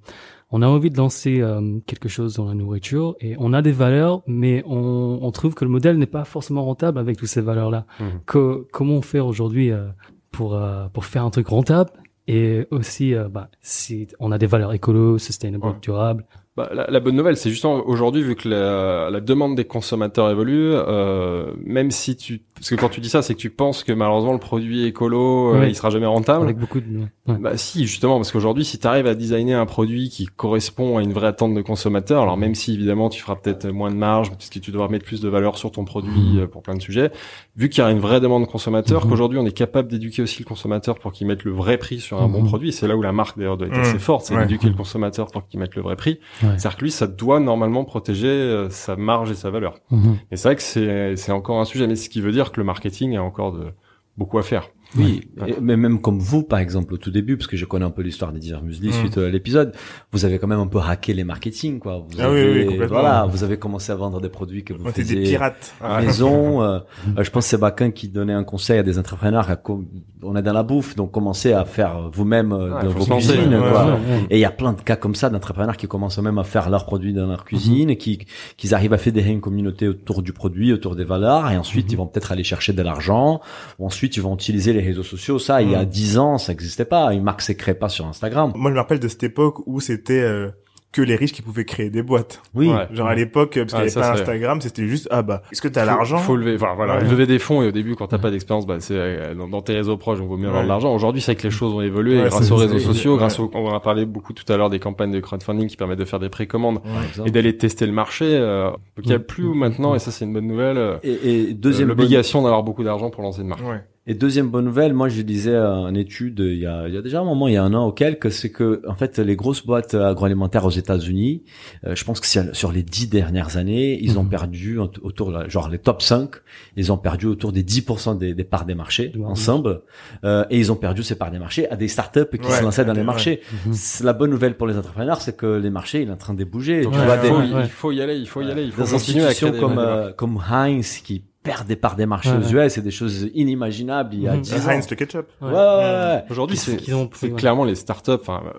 on a envie de lancer euh, quelque chose dans la nourriture et on a des valeurs, mais on, on trouve que le modèle n'est pas forcément rentable avec toutes ces valeurs-là. Mhm. Que- comment on fait aujourd'hui euh, pour euh, pour faire un truc rentable et aussi, euh, bah, si on a des valeurs écolo, sustainable, Ouais. durables. Bah, la, la bonne nouvelle, c'est justement aujourd'hui, vu que la, la demande des consommateurs évolue, euh, même si tu, parce que quand tu dis ça, c'est que tu penses que malheureusement le produit écolo, euh, Ouais. il sera jamais rentable. Avec beaucoup de... ouais. Bah si, justement, parce qu'aujourd'hui, si tu arrives à designer un produit qui correspond à une vraie attente de consommateur, alors même si évidemment tu feras peut-être moins de marge, puisque tu devras mettre plus de valeur sur ton produit euh, pour plein de sujets, vu qu'il y a une vraie demande consommateur, Mhm. qu'aujourd'hui on est capable d'éduquer aussi le consommateur pour qu'il mette le vrai prix sur un bon Mhm. produit, c'est là où la marque d'ailleurs doit être Mhm. assez forte, c'est d'éduquer le consommateur pour qu'il mette le vrai prix. Ouais. C'est-à-dire que lui, ça doit normalement protéger euh, sa marge et sa valeur. Mhm. Et c'est vrai que c'est c'est encore un sujet, mais ce qui veut dire que le marketing a encore de beaucoup à faire. Oui, Ouais. et- mais même comme vous, par exemple, au tout début, parce que je connais un peu l'histoire des divers muesli Mm. suite à l'épisode, vous avez quand même un peu hacké les marketing, quoi. Vous Ah oui, avez, oui, complètement. voilà, vous avez commencé à vendre des produits que vous On faisiez des pirates. Maison. euh, euh, je pense que c'est Bakin qui donnait un conseil à des entrepreneurs. à on est dans la bouffe, donc commencez à faire vous-même dans faut vos cuisines. ouais, quoi. ouais. Et il y a plein de cas comme ça d'entrepreneurs qui commencent même à faire leurs produits dans leur cuisine, et qui qu'ils arrivent à fédérer une communauté autour du produit, autour des valeurs, et ensuite ils vont peut-être aller chercher de l'argent. ou Ensuite ils vont utiliser les réseaux sociaux. Ça, il y a Mhm. dix ans, ça n'existait pas. Une marque créée pas sur Instagram. Moi, je me rappelle de cette époque où c'était euh, que les riches qui pouvaient créer des boîtes. Oui. Ouais. Genre à l'époque, parce qu'il n'y avait ça, pas Instagram, c'était juste ah bah est-ce que t'as l'argent Faut lever, enfin, voilà, Ouais. lever des fonds et au début quand t'as pas d'expérience, bah c'est euh, dans, dans tes réseaux proches, on vaut mieux avoir Ouais. de l'argent. Aujourd'hui, c'est que les choses ont évolué Ouais, grâce aux réseaux sociaux, ouais. grâce au, on en a parlé beaucoup tout à l'heure des campagnes de crowdfunding qui permettent de faire des précommandes et d'aller tester le marché. Euh, donc il y a Mm. plus maintenant, et ça c'est une bonne nouvelle, euh, Et, et deuxième bonne- l'obligation d'avoir beaucoup d'argent pour lancer une marque. Et deuxième bonne nouvelle, moi je disais euh, en étude il y a, il y a déjà un moment, il y a un an ou quelques, c'est que en fait les grosses boîtes agroalimentaires aux États-Unis, euh, je pense que sur, les dix dernières années, ils ont Mhm. perdu autour, genre les top 5, ils ont perdu autour des 10% des, des parts des marchés ensemble, euh, et ils ont perdu ces parts des marchés à des startups qui Ouais, se lançaient dans les ouais. marchés. Mhm. La bonne nouvelle pour les entrepreneurs, c'est que les marchés, il est en train de bouger. Tu vois il, faut, il y aller, il faut y aller, il faut des continuer à institutions créer des comme euh, comme Heinz qui perdent des parts des marchés Ouais, aux ouais. US, c'est des choses inimaginables il y a Mhm. 10 ans. Heinz le ketchup. Ouais, ouais, ouais. Aujourd'hui, c'est clairement les startups,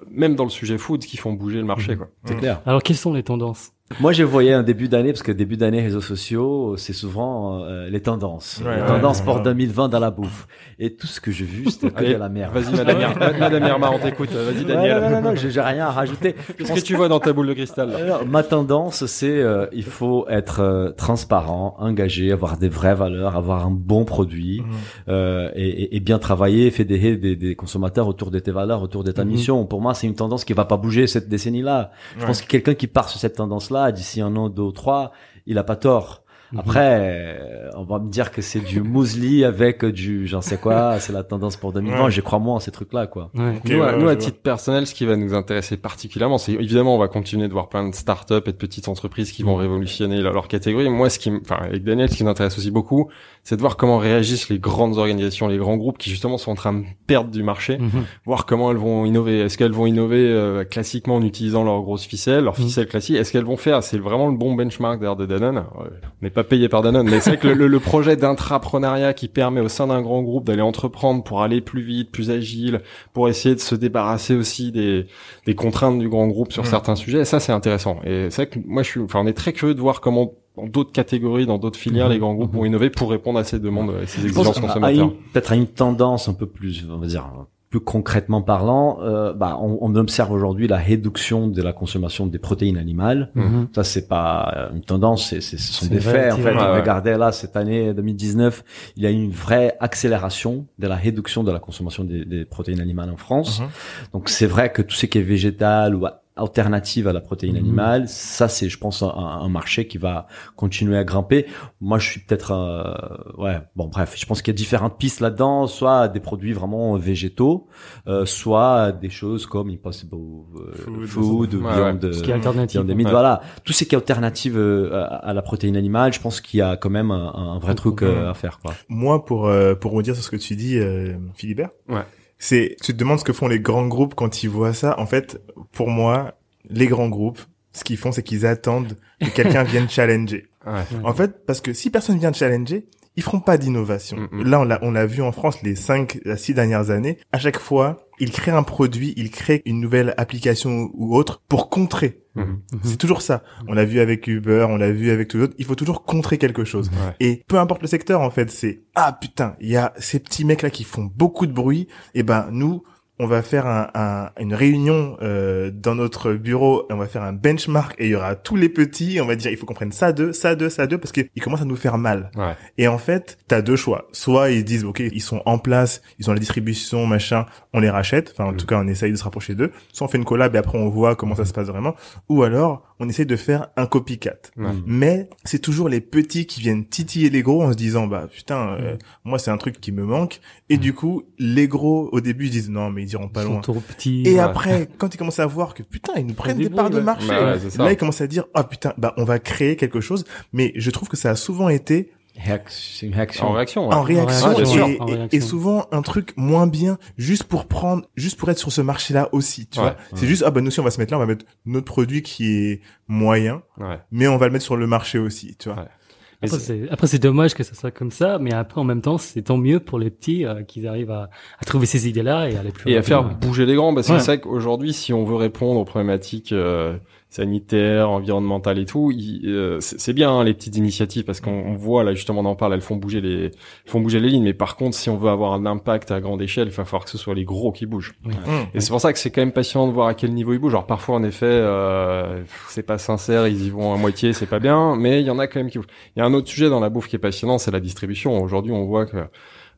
même dans le sujet food, qui font bouger le marché, Mhm. quoi. c'est clair. Alors, quelles sont les tendances? Moi, je voyais un début d'année, parce que début d'année, réseaux sociaux, c'est souvent euh, les tendances. Ouais, les ouais, tendances ouais, pour ouais. 2020 dans la bouffe. Et tout ce que j'ai vu, c'était que de la merde. Vas-y, Madame, Madame Irma, on t'écoute. Vas-y, Daniel. non, non, non, j'ai j'ai rien à rajouter. Qu'est-ce que tu vois dans ta boule de cristal là Alors, ma tendance, c'est euh, il faut être euh, transparent, engagé, avoir des vraies valeurs, avoir un bon produit euh, et, et- et bien travailler, fédérer des, des consommateurs autour de tes valeurs, autour de ta Mhm. mission. Pour moi, c'est une tendance qui va pas bouger cette décennie-là. Je pense que quelqu'un qui part sur cette tendance-là, d'ici un an, deux trois, il a pas tort. Mhm. Après, euh, on va me dire que c'est du muesli avec du j'en sais quoi, c'est la tendance pour 2020. Ouais. Je crois moins en ces trucs-là, quoi. Ouais. Nous, ouais, à, nous, titre personnel, ce qui va nous intéresser particulièrement, c'est évidemment, on va continuer de voir plein de startups et de petites entreprises qui vont révolutionner leur, leur catégorie. Moi, ce qui, enfin, avec Daniel, ce qui nous intéresse aussi beaucoup, c'est de voir comment réagissent les grandes organisations, les grands groupes qui justement sont en train de perdre du marché, Mhm. voir comment elles vont innover. Est-ce qu'elles vont innover euh, classiquement en utilisant leurs grosses ficelles, leurs Mhm. ficelles classiques? Est-ce qu'elles vont faire C'est vraiment le bon benchmark d'ailleurs de Danone? Ouais, On n'est pas payé par Danone, mais c'est vrai que le, le- le projet d'intrapreneuriat qui permet au sein d'un grand groupe d'aller entreprendre pour aller plus vite, plus agile, pour essayer de se débarrasser aussi des, des contraintes du grand groupe sur Mhm. certains sujets, ça c'est intéressant. Et c'est vrai que moi je suis, enfin on est très curieux de voir comment dans d'autres catégories, dans d'autres filières, Mhm. les grands groupes vont innover pour répondre à ces demandes, à ces exigences consommateurs. peut-être à une tendance un peu plus, on va dire, plus concrètement parlant, euh, bah, on, on observe aujourd'hui la réduction de la consommation des protéines animales. Mhm. Ça, c'est pas euh, une tendance, c'est, c'est, ce sont C'est des faits. En fait, ouais, ouais. regardez là, cette année 2019, il y a eu une vraie accélération de la réduction de la consommation des, des protéines animales en France. Mhm. Donc, c'est vrai que tout ce qui est végétal ou alternative à la protéine Mhm. animale, ça, c'est, je pense, un, un marché qui va continuer à grimper. Moi, je suis peut-être, euh, ouais, bon, bref, je pense qu'il y a différentes pistes là-dedans, soit des produits vraiment végétaux, euh, soit des choses comme Impossible euh, Food, Food, ouais, Beyond, Ce qui est euh, ouais. voilà. Tout ce qui est alternative euh, à, à la protéine animale, je pense qu'il y a quand même un, un vrai truc euh, à faire, quoi. Moi, pour euh, pour redire sur ce que tu dis, euh, Philibert, Ouais. C'est tu te demandes ce que font les grands groupes quand ils voient ça. En fait, pour moi, les grands groupes, ce qu'ils font, c'est qu'ils attendent que quelqu'un vienne challenger. Ouais. En fait, parce que si personne vient challenger, ils feront pas d'innovation. Mm, mm. Là, on l'a, on l'a vu en France les cinq, à six dernières années. À chaque fois, ils créent un produit, ils créent une nouvelle application ou autre pour contrer. Mhm. Mhm. C'est toujours ça. On l'a vu avec Uber, on l'a vu avec tout autres. Il faut toujours contrer quelque chose. Ouais. Et peu importe le secteur, en fait, c'est ah putain, il y a ces petits mecs là qui font beaucoup de bruit. Et ben nous, on va faire un, un- une réunion euh, dans notre bureau, on va faire un benchmark et il y aura tous les petits. et On va dire il faut qu'on prenne ça deux, ça deux, ça deux parce qu'ils commencent à nous faire mal. Ouais. Et en fait, t'as deux choix. Soit ils disent ok, ils sont en place, ils ont la distribution, machin, on les rachète. Enfin, en Mm. tout cas, on essaye de se rapprocher d'eux. Soit on fait une collab et après on voit comment ça se passe vraiment. Ou alors on essaye de faire un copycat. Ouais. Mais c'est toujours les petits qui viennent titiller les gros en se disant bah putain, Mm. euh, moi c'est un truc qui me manque. Et du coup, les gros au début ils disent non mais ils iront pas Ils sont loin. trop petits. Et Ouais. après, quand ils commencent à voir que putain, ils nous prennent des parts de marché, Bah là ils commencent à dire ah putain, bah on va créer quelque chose. Mais je trouve que ça a souvent été C'est une réaction. En réaction. ouais. en réaction, Ouais, sûr, et, en et- réaction. et souvent un truc moins bien juste pour prendre juste pour être sur ce marché-là aussi tu Ouais, vois c'est juste ah bah nous aussi on va se mettre là on va mettre notre produit qui est moyen Ouais. mais on va le mettre sur le marché aussi tu vois Après, c'est- dommage que ça soit comme ça, mais après, en même temps, c'est tant mieux pour les petits euh, qu'ils arrivent à, à trouver ces idées-là et à aller plus et à faire bouger les grands parce que Ouais. c'est vrai qu'aujourd'hui si on veut répondre aux problématiques euh, sanitaires, environnementales et tout, il- euh, c'est bien hein, les petites initiatives parce qu'on on voit là justement on en parle, elles font bouger les elles font bouger les lignes mais par contre si on veut avoir un impact à grande échelle, il va falloir que ce soit les gros qui bougent. Mmh. Et c'est pour ça que c'est quand même passionnant de voir à quel niveau ils bougent. Alors parfois en effet euh, c'est pas sincère, ils y vont à moitié, c'est pas bien, mais il y en a quand même qui bougent. Il y a un autre sujet dans la bouffe qui est passionnant, c'est la distribution. Aujourd'hui, on voit que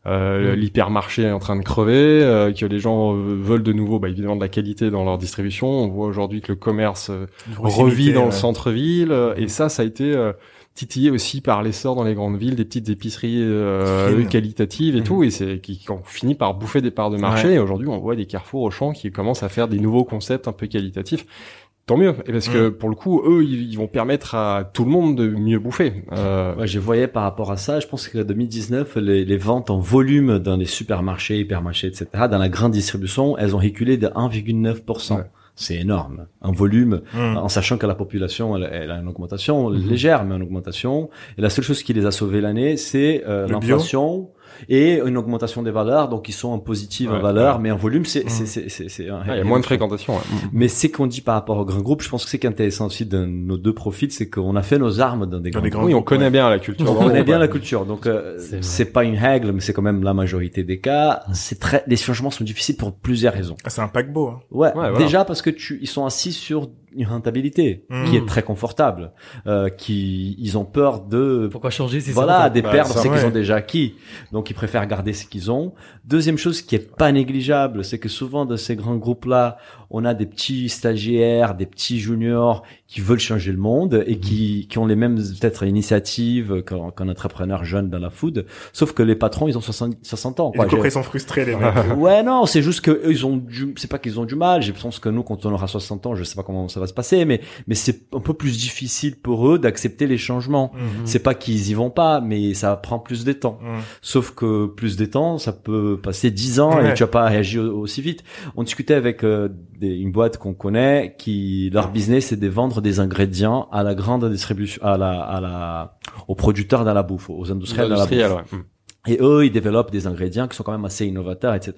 euh, Mm. l'hypermarché est en train de crever, euh, que les gens euh, veulent de nouveau, bah, évidemment, de la qualité dans leur distribution. On voit aujourd'hui que le commerce euh, revit dans le centre-ville, euh, et ça, ça a été titillé aussi par l'essor dans les grandes villes des petites épiceries euh, qualitatives et tout, et c'est qui, qui ont fini par bouffer des parts de marché. Ouais. Et aujourd'hui, on voit des carrefours au champ qui commencent à faire des nouveaux concepts un peu qualitatifs. Tant mieux, et parce que pour le coup, eux, ils, ils vont permettre à tout le monde de mieux bouffer. Euh, Ouais, je voyais par rapport à ça, je pense que 2019, les, les ventes en volume dans les supermarchés, hypermarchés, etc., dans la grande distribution, elles ont reculé de 1,9%. Ouais. C'est énorme. Un volume, Mmh. en sachant que la population, elle, elle a une augmentation Mhm. légère, mais une augmentation. Et la seule chose qui les a sauvés l'année, c'est euh, l'inflation et une augmentation des valeurs. Donc, ils sont en positif en valeur, ouais. mais en volume, c'est, c'est, c'est, c'est, c'est un- il y a moins de fréquentation. ouais. mais c'est qu'on dit par rapport au grand groupe, je pense que c'est qu'intéressant aussi de nos deux profils, c'est qu'on a fait nos armes dans des Dans grands groupes. grands Oui, on groupes, connaît ouais. bien la culture. On connaît bien la culture, donc euh, C'est pas une règle, mais c'est quand même la majorité des cas. C'est très, les changements sont difficiles pour plusieurs raisons. Ah, c'est un paquebot hein. Ouais, voilà. déjà parce que tu, ils sont assis sur une rentabilité qui est très confortable, euh, qui, ils ont peur de Pourquoi changer si voilà, des Bah, perdre ce qu'ils ont déjà acquis. Donc ils préfèrent garder ce qu'ils ont. Deuxième chose qui est pas négligeable, c'est que souvent dans ces grands groupes-là, on a des petits stagiaires, des petits juniors qui veulent changer le monde et qui, qui ont les mêmes peut-être initiatives qu'un qu'un entrepreneur jeune dans la food. Sauf que les patrons, ils ont 60, 60 ans. et du coup ils sont frustrés les mecs Ouais, non, c'est juste que eux, ils ont du, c'est pas qu'ils ont du mal. Je pense que nous, quand on aura 60 ans, je sais pas comment ça va se passer, mais, mais c'est un peu plus difficile pour eux d'accepter les changements. Mhm. C'est pas qu'ils y vont pas, mais ça prend plus de temps. Mhm. Sauf que plus de temps, ça peut passer 10 ans Ouais. et tu vas pas réagir au- aussi vite. On discutait avec euh, des- une boîte qu'on connaît qui leur business c'est de vendre des ingrédients à la grande distribution, à la, à la, aux producteurs dans la bouffe, aux industriels dans la bouffe. Ouais. Et eux, ils développent des ingrédients qui sont quand même assez innovateurs, etc.,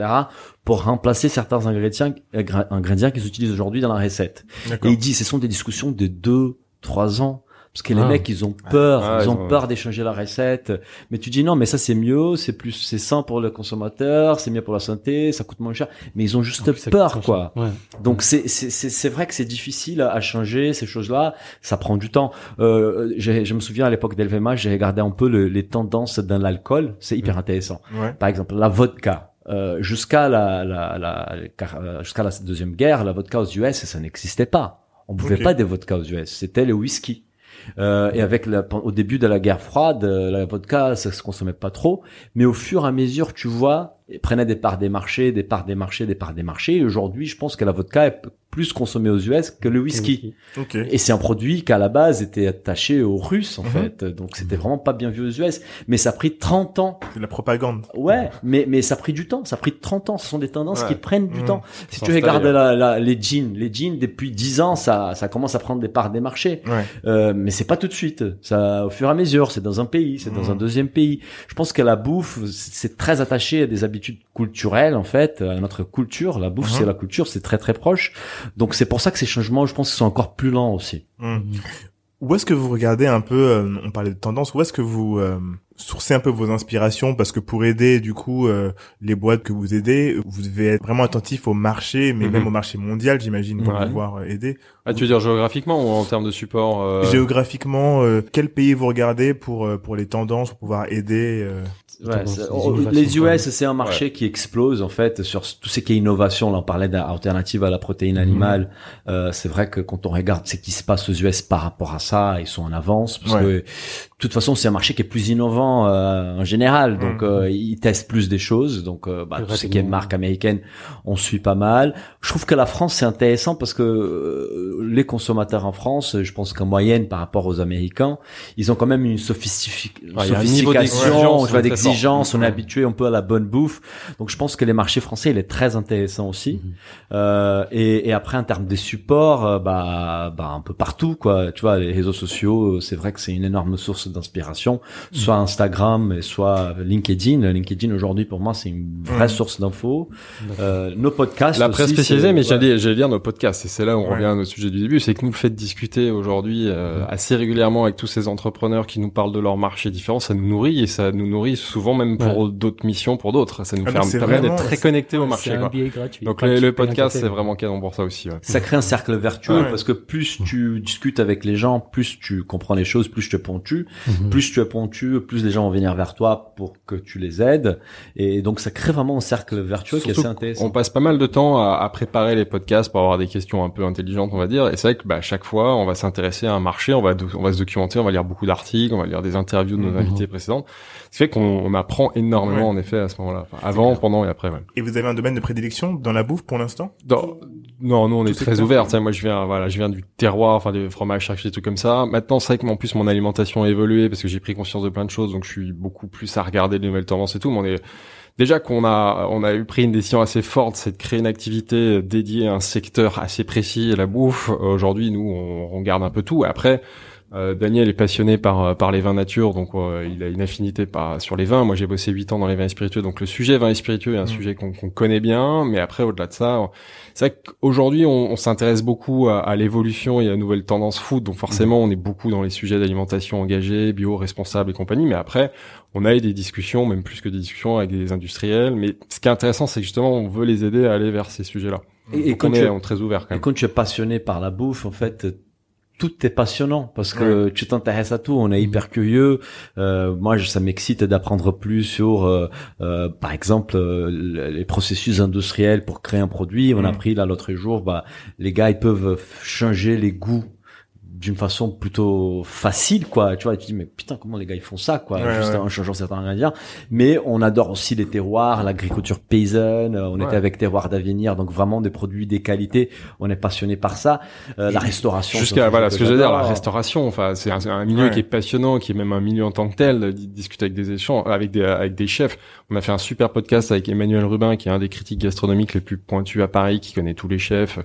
pour remplacer certains ingrédients, ingr- ingrédients qu'ils utilisent aujourd'hui dans la recette. Et d'accord il dit, ce sont des discussions de deux, trois ans. Parce que les Ah. mecs, ils ont peur, Ah, ils ils ont ont- peur d'échanger la recette. Mais tu dis non, mais ça c'est mieux, c'est plus, c'est sain pour le consommateur, c'est mieux pour la santé, ça coûte moins cher. Mais ils ont juste plus, peur, quoi. Ouais. Donc c'est c'est c'est c'est vrai que c'est difficile à changer ces choses-là. Ça prend du temps. Euh, j'ai- je me souviens à l'époque d'LVMH, j'ai regardé un peu le- les tendances dans l'alcool. C'est hyper intéressant. ouais Par exemple, la vodka. Euh, jusqu'à la, la, la, euh, jusqu'à la deuxième guerre, la vodka aux US, ça n'existait pas. On buvait Ok. pas des vodkas aux US. C'était le whisky. Euh, et avec la, au début de la guerre froide, euh, la vodka, ça se consommait pas trop. Mais au fur et à mesure, tu vois, ils prenaient des parts des marchés, des parts des marchés, des parts des marchés. Et aujourd'hui, je pense que la vodka est plus consommée aux US que le whisky. ok Et c'est un produit qui à la base était attaché aux Russes en Mhm. fait, donc c'était vraiment pas bien vu aux US. Mais ça a pris 30 ans. c'est de la propagande Ouais, mais mais ça a pris du temps. Ça a pris 30 ans. Ce sont des tendances Ouais. qui prennent du Mhm. temps. Si tu regardes la, la- les jeans, les jeans depuis 10 ans, ça ça commence à prendre des parts des marchés. ouais Euh, mais c'est pas tout de suite. Ça, au fur et à mesure, c'est dans un pays, c'est dans Mhm. un deuxième pays. Je pense que la bouffe, c'est très attaché à des habitudes culturelles en fait, à notre culture. La bouffe, Mhm. c'est la culture, c'est très très proche. Donc c'est pour ça que ces changements, je pense, sont encore plus lents aussi. Mhm. Où est-ce que vous regardez un peu, euh, on parlait de tendance, où est-ce que vous euh, sourcez un peu vos inspirations? Parce que pour aider du coup euh, les boîtes que vous aidez, vous devez être vraiment attentif au marché, mais Mhm. même au marché mondial, j'imagine, pour Ouais. pouvoir euh, aider. Ah, tu veux dire géographiquement ou en termes de support euh, Géographiquement, euh, quel pays vous regardez pour euh, pour les tendances, pour pouvoir aider euh, Ouais, les oh, les. US, c'est un marché qui explose en fait sur tout ce qui est innovation. Là, on parlait d'alternative à la protéine animale. Euh, c'est vrai que quand on regarde ce qui se passe aux US par rapport à ça, ils sont en avance parce Ouais. que toute façon, c'est un marché qui est plus innovant euh, en général, donc Mhm. euh, ils testent plus des choses. Donc, euh, bah, tout ce qui est marque américaine, on suit pas mal. Je trouve que la France c'est intéressant parce que euh, les consommateurs en France, je pense qu'en moyenne par rapport aux Américains, ils ont quand même une sophisti- Ouais, a un niveau sophistication, d'exigence. On est habitué un peu à la bonne bouffe. Donc, je pense que les marchés français, il est très intéressant aussi. Mhm. Euh, et, et après, en termes des supports, euh, bah, bah, un peu partout, quoi. Tu vois, les réseaux sociaux, c'est vrai que c'est une énorme source d'inspiration, soit Instagram, et soit LinkedIn. LinkedIn aujourd'hui, pour moi, c'est une vraie Mhm. source d'infos. Euh, nos podcasts. La presse aussi, spécialisée, mais ouais. j'allais, j'allais dire nos podcasts. Et c'est là où on Ouais. revient à notre sujet du début, c'est que nous le fait de discuter aujourd'hui euh, assez régulièrement avec tous ces entrepreneurs qui nous parlent de leur marché différent, ça nous nourrit et ça nous nourrit souvent même pour d'autres missions, pour d'autres. Ça nous Ah, fait permet d'être très connectés au C'est marché. un Quoi. billet gratuit. Donc le, podcast, c'est vraiment canon pour ça aussi. Ouais. Ça crée un cercle vertueux Ouais. parce que plus tu discutes avec les gens, plus tu comprends les choses, plus tu es pointu, Mhm. plus tu es pointu, plus les gens vont venir vers toi pour que tu les aides. Et donc ça crée vraiment un cercle vertueux qui est assez intéressant. On passe pas mal de temps à, à préparer les podcasts pour avoir des questions un peu intelligentes, on va dire. Et c'est vrai que bah, chaque fois, on va s'intéresser à un marché, on va, on va se documenter, on va lire beaucoup d'articles, on va lire des interviews de nos Mhm. invités précédents. Ce qui fait qu'on on apprend énormément Ouais. en effet à ce moment-là. Enfin, avant, pendant et après. Ouais. Et vous avez un domaine de prédilection dans la bouffe pour l'instant? Dans- Non, nous on est très sais, Moi, je viens, voilà, je viens du terroir, enfin des fromages, charcuteries, des trucs comme ça. Maintenant, c'est vrai que en plus mon alimentation a évolué parce que j'ai pris conscience de plein de choses, donc je suis beaucoup plus à regarder les nouvelles tendances et tout. Mais on est déjà qu'on a, on a eu pris une décision assez forte, c'est de créer une activité dédiée à un secteur assez précis, la bouffe. Aujourd'hui, nous, on, on regarde un peu tout. Après. Euh, Daniel est passionné par par les vins nature, donc euh, il a une affinité par sur les vins. Moi, j'ai bossé huit ans dans les vins spiritueux, donc le sujet vin et spiritueux est un Mm. sujet qu'on qu'on connaît bien. Mais après, au-delà de ça, c'est vrai qu'aujourd'hui, on, on s'intéresse beaucoup à, à l'évolution et à nouvelles tendances food. Donc forcément, on est beaucoup dans les sujets d'alimentation engagée, bio, responsable et compagnie. Mais après, on a eu des discussions, même plus que des discussions avec des industriels. Mais ce qui est intéressant, c'est que justement, on veut les aider à aller vers ces sujets-là. Et, quand on tu es- on est très ouvert quand Et quand tu es passionné par la bouffe, en fait, tout est passionnant parce que tu t'intéresses à tout. On est hyper curieux. Euh, moi, je- ça m'excite d'apprendre plus sur, euh, euh, par exemple, euh, le- les processus industriels pour créer un produit. On a Mhm. appris là l'autre jour, bah, les gars, ils peuvent changer les goûts d'une façon plutôt facile quoi tu vois tu dis mais putain comment les gars ils font ça quoi? Ouais, juste ouais. en changeant certains ingrédients mais on adore aussi les terroirs l'agriculture paysanne euh, on Ouais. était avec terroir d'avenir donc vraiment des produits des qualités on est passionné par ça Euh, la restauration Jusqu'à voilà ce que je veux dire, la restauration. Enfin, c'est un, un milieu qui est passionnant, qui est même un milieu en tant que tel. Discuter avec des échanges, avec des avec des chefs. On a fait un super podcast avec Emmanuel Rubin, qui est un des critiques gastronomiques les plus pointus à Paris, qui connaît tous les chefs,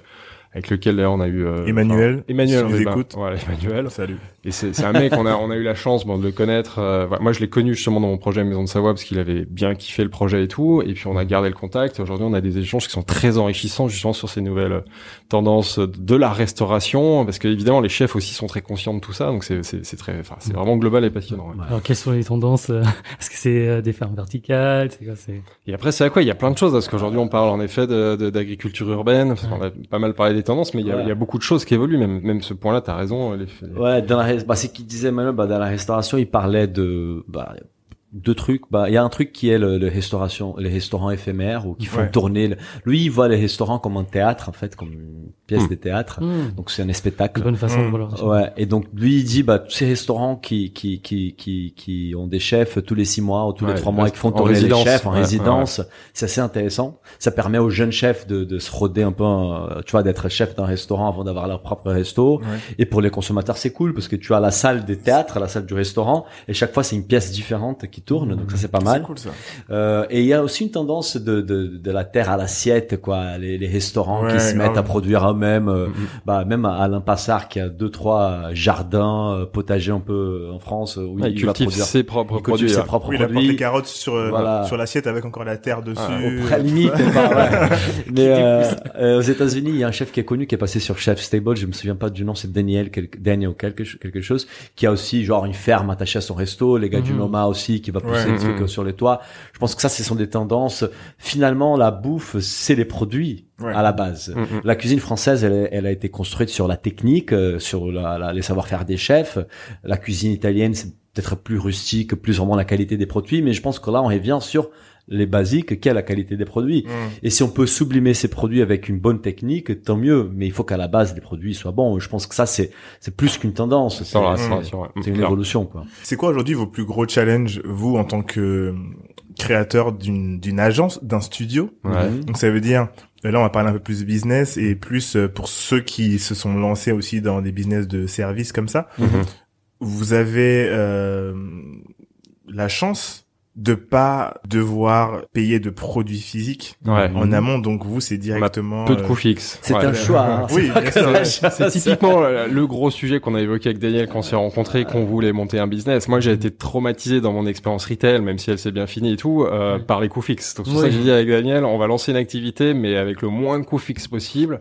avec lequel d'ailleurs on a eu euh, Emmanuel, Emmanuel si nous Rubin. écoute. Voilà, Emmanuel. Salut. Et c'est c'est un mec, on a, on a eu la chance bon, de le connaître. euh, voilà. moi, je l'ai connu justement dans mon projet Maison de Savoie parce qu'il avait bien kiffé le projet et tout. Et puis, on a gardé le contact. Aujourd'hui, on a des échanges qui sont très enrichissants justement sur ces nouvelles euh, tendances de la restauration. Parce que évidemment, les chefs aussi sont très conscients de tout ça. Donc, c'est c'est- c'est très, enfin, c'est vraiment global et passionnant. ouais. Ouais. Alors, quelles sont les tendances euh, Est-ce que c'est euh, des fermes verticales? C'est quoi C'est? Et après, c'est à quoi? Il y a plein de choses. Parce qu'aujourd'hui, on parle en effet de- de- d'agriculture urbaine. Parce qu'on a pas mal parlé des tendances, mais il y a, Ouais. il y a beaucoup de choses qui évoluent. Même, même ce point-là, t'as raison. Les, les- Ouais, dans la, res- bah, c'est qu'il disait Manuel, bah, dans la restauration, il parlait de, bah, deux trucs. Bah, il y a un truc qui est le, le restauration, les restaurants éphémères ou qui font Ouais. tourner. le- Lui, il voit les restaurants comme un théâtre, en fait, comme une pièce Hmm. de théâtre. Hmm, Donc, c'est un spectacle. bonne façon de Mm. voir. Ouais. Et donc, lui, il dit, bah, tous ces restaurants qui, qui, qui, qui, qui ont des chefs tous les six mois ou tous Ouais, les trois mois et qui font en tourner résidence. les chefs en Ouais, résidence, c'est assez intéressant. Ça permet aux jeunes chefs de, de se roder un peu, tu vois, d'être chef d'un restaurant avant d'avoir leur propre resto. Ouais. Et pour les consommateurs, c'est cool parce que tu as la salle des théâtres, la salle du restaurant, et chaque fois c'est une pièce différente qui tourne, donc ça c'est pas mal. C'est cool ça. Euh, et il y a aussi une tendance de, de, de la terre à l'assiette, quoi. Les, les restaurants Ouais, qui se grave. mettent à produire euh, Mhm. bah même à Alain Passard qui a deux trois jardins euh, potagers un peu en France euh, où Ouais, il, il va cultive produire ses propres il cultive produits. ses ouais. propres Oui, il apporte les carottes sur euh, Voilà. sur l'assiette avec encore la terre dessus. Ah, Au limite, ouais. mais euh, euh, aux États-Unis, il y a un chef qui est connu qui est passé sur Chef Stable. Je me souviens pas du nom, c'est Daniel, quelque, Daniel quelque, quelque chose, qui a aussi genre une ferme attachée à son resto. Les gars du Mhm. Noma aussi, qui va pousser Ouais. des trucs Mhm. euh, sur les toits. Je pense que ça, ce sont des tendances. Finalement, la bouffe, c'est les produits Ouais. à la base. Mhm. La cuisine française, elle, elle a été construite sur la technique, euh, sur la, la- les savoir-faire des chefs. La cuisine italienne, c'est peut-être plus rustique, plus vraiment la qualité des produits, mais je pense que là, on revient sur les basiques qu'est la qualité des produits. Mm. Et si on peut sublimer ces produits avec une bonne technique, tant mieux. Mais il faut qu'à la base les produits soient bons. Je pense que ça c'est c'est plus qu'une tendance. C'est Mm. une évolution quoi. C'est quoi aujourd'hui vos plus gros challenges, vous, en tant que créateur d'une d'une agence, d'un studio? Ouais. Mhm. Donc ça veut dire, euh, là on va parler un peu plus business et plus euh, pour ceux qui se sont lancés aussi dans des business de services comme ça. Mhm. Vous avez euh, la chance de pas devoir payer de produits physiques Ouais. en amont, donc vous c'est directement... Peu de euh, coûts fixes. C'est Ouais. un choix. hein. Oui. C'est typiquement euh, le gros sujet qu'on a évoqué avec Daniel quand on s'est rencontrés, qu'on voulait monter un business. Moi, j'ai été traumatisé dans mon expérience retail, même si elle s'est bien finie et tout, euh, Ouais. par les coûts fixes. Donc c'est pour ça que j'ai dit avec Daniel, on va lancer une activité, mais avec le moins de coûts fixes possible.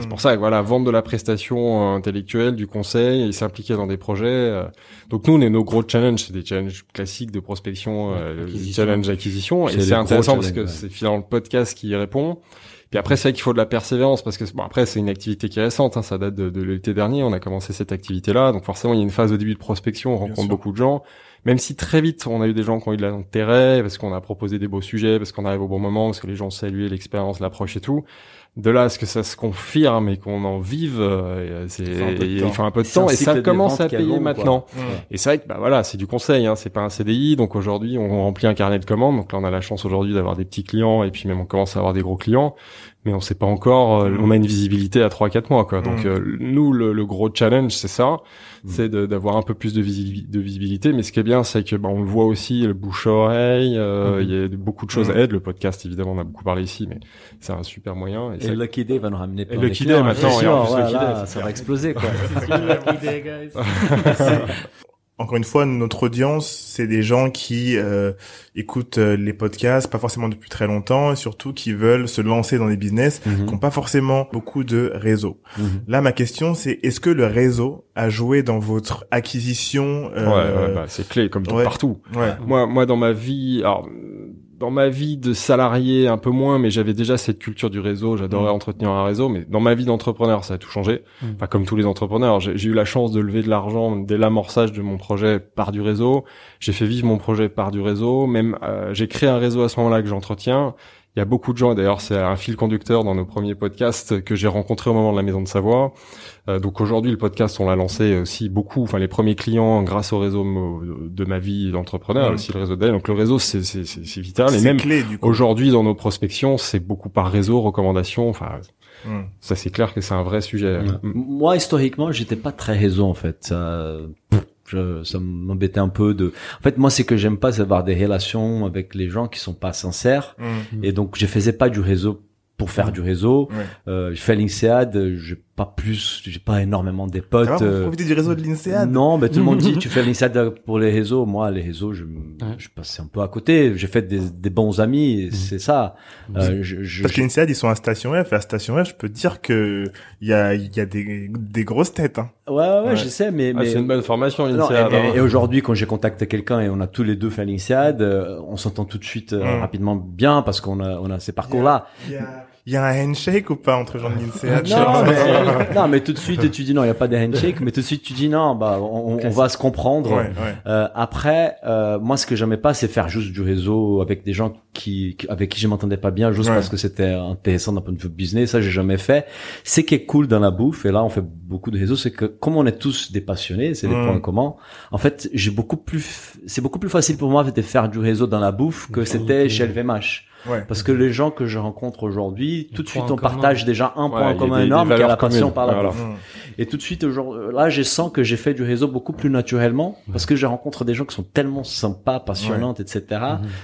C'est pour ça que voilà, vendre de la prestation euh, intellectuelle, du conseil, et s'impliquer dans des projets. euh. Donc nous, on est nos gros challenges, c'est des challenges classiques de prospection, euh, Acquisition. challenge acquisition, C'est et c'est intéressant parce que ouais. c'est finalement le podcast qui y répond. Puis après, c'est vrai qu'il faut de la persévérance parce que bon après c'est une activité qui est récente, hein, ça date de, de l'été dernier, on a commencé cette activité-là, donc forcément il y a une phase au début de prospection, on Bien rencontre sûr. beaucoup de gens. Même si très vite on a eu des gens qui ont eu de l'intérêt parce qu'on a proposé des beaux sujets, parce qu'on arrive au bon moment, parce que les gens saluaient l'expérience, l'approche et tout. De là à ce que ça se confirme et qu'on en vive, euh, c'est Il faut un peu de temps. et ça commence à payer maintenant. Et c'est vrai que bah voilà, c'est du conseil, hein, c'est pas un CDI. Donc aujourd'hui, on remplit un carnet de commandes. Donc là, on a la chance aujourd'hui d'avoir des petits clients et puis même on commence à avoir des gros clients. Mais on sait pas encore. euh, Mm. On a une visibilité à 3-4 mois, quoi. Donc Mm. euh, nous, le, le gros challenge, c'est ça, Mm. c'est de- d'avoir un peu plus de, visi- de visibilité. Mais ce qui est bien, c'est que bah, on le voit aussi, le bouche à oreille. euh, Mm. Il y a beaucoup de choses à aide. Le podcast, évidemment, on a beaucoup parlé ici, mais c'est un super moyen. Et, Et ça- Lucky Day va nous ramener plein Lucky de Day, maintenant, et en plus, voilà, Lucky Day, ça c'est va exploser quoi. Encore une fois, notre audience, c'est des gens qui euh, écoutent euh, les podcasts, pas forcément depuis très longtemps, et surtout qui veulent se lancer dans des business, Mhm. qui n'ont pas forcément beaucoup de réseau. Mhm. Là, ma question, c'est est-ce que le réseau a joué dans votre acquisition ouais, euh, ouais, bah, c'est clé, comme ouais. partout. ouais. Moi, moi, dans ma vie, alors, dans ma vie de salarié, un peu moins, mais j'avais déjà cette culture du réseau. J'adorais Mm. entretenir un réseau, mais dans ma vie d'entrepreneur, ça a tout changé. Mm. Enfin, comme tous les entrepreneurs, j'ai j'ai eu la chance de lever de l'argent dès l'amorçage de mon projet par du réseau. J'ai fait vivre mon projet par du réseau. Même, euh, j'ai créé un réseau à ce moment-là que j'entretiens. Il y a beaucoup de gens, et d'ailleurs c'est un fil conducteur dans nos premiers podcasts que j'ai rencontré au moment de la Maison de Savoie. Euh, donc aujourd'hui le podcast on l'a lancé aussi beaucoup, enfin les premiers clients grâce au réseau de ma vie d'entrepreneur, Mm. aussi le réseau d'elle. Donc le réseau c'est c'est c'est c'est vital et C'est même clé du coup. aujourd'hui dans nos prospections c'est beaucoup par réseau, recommandations. Enfin Mm. ça c'est clair que c'est un vrai sujet. Ouais. Mm. Moi, historiquement, j'étais pas très réseau en fait. Je, ça m'embêtait un peu de. En fait, moi, c'est que j'aime pas, c'est avoir des relations avec les gens qui sont pas sincères. Mm. Et donc, je faisais pas du réseau pour faire du réseau. Ouais. Euh, je fais l'INSEAD, pas plus, j'ai pas énormément des potes. Euh, profité du réseau de l'INSEAD? non, mais tout le monde dit tu fais l'INSEAD pour les réseaux. Moi, les réseaux, je, je passais un peu à côté. J'ai fait des, des bons amis, et c'est ça. Euh, je, je, Parce que l'INSEAD, ils sont à Station F, et à Station F, je peux te dire que il y a, y a des, des grosses têtes, hein. ouais, ouais, ouais, je sais, mais, Ah, mais c'est une bonne formation Non, l'INSEAD. et, hein. et- et aujourd'hui, quand j'ai contacté quelqu'un et on a tous les deux fait l'INSEAD, euh, on s'entend tout de suite euh, Mm. rapidement bien parce qu'on a, on a ces y a, il y a un handshake ou pas entre gens de l'INSEAD Non, mais, non, mais tout de suite tu dis non, il y a pas de handshake, mais tout de suite tu dis non, bah on, on va se comprendre. Ouais, ouais. Euh, après, euh, moi, ce que j'aimais pas, c'est faire juste du réseau avec des gens qui, qui- avec qui je m'entendais pas bien, juste Ouais. parce que c'était intéressant d'un point de vue business. Ça, j'ai jamais fait. Ce qui est cool dans la bouffe, et là, on fait beaucoup de réseaux, c'est que comme on est tous des passionnés, c'est des Mm. points communs. En fait, j'ai beaucoup plus, c'est beaucoup plus facile pour moi de faire du réseau dans la bouffe que c'était chez LVMH. Ouais. Parce que les gens que je rencontre aujourd'hui, tout de point suite, en on commun. partage déjà un point a commun des- des énorme qui est la passion par la bouffe. Et tout de suite, aujourd'hui, là, je sens que j'ai fait du réseau beaucoup plus naturellement parce que je rencontre des gens qui sont tellement sympas, passionnantes, etc.,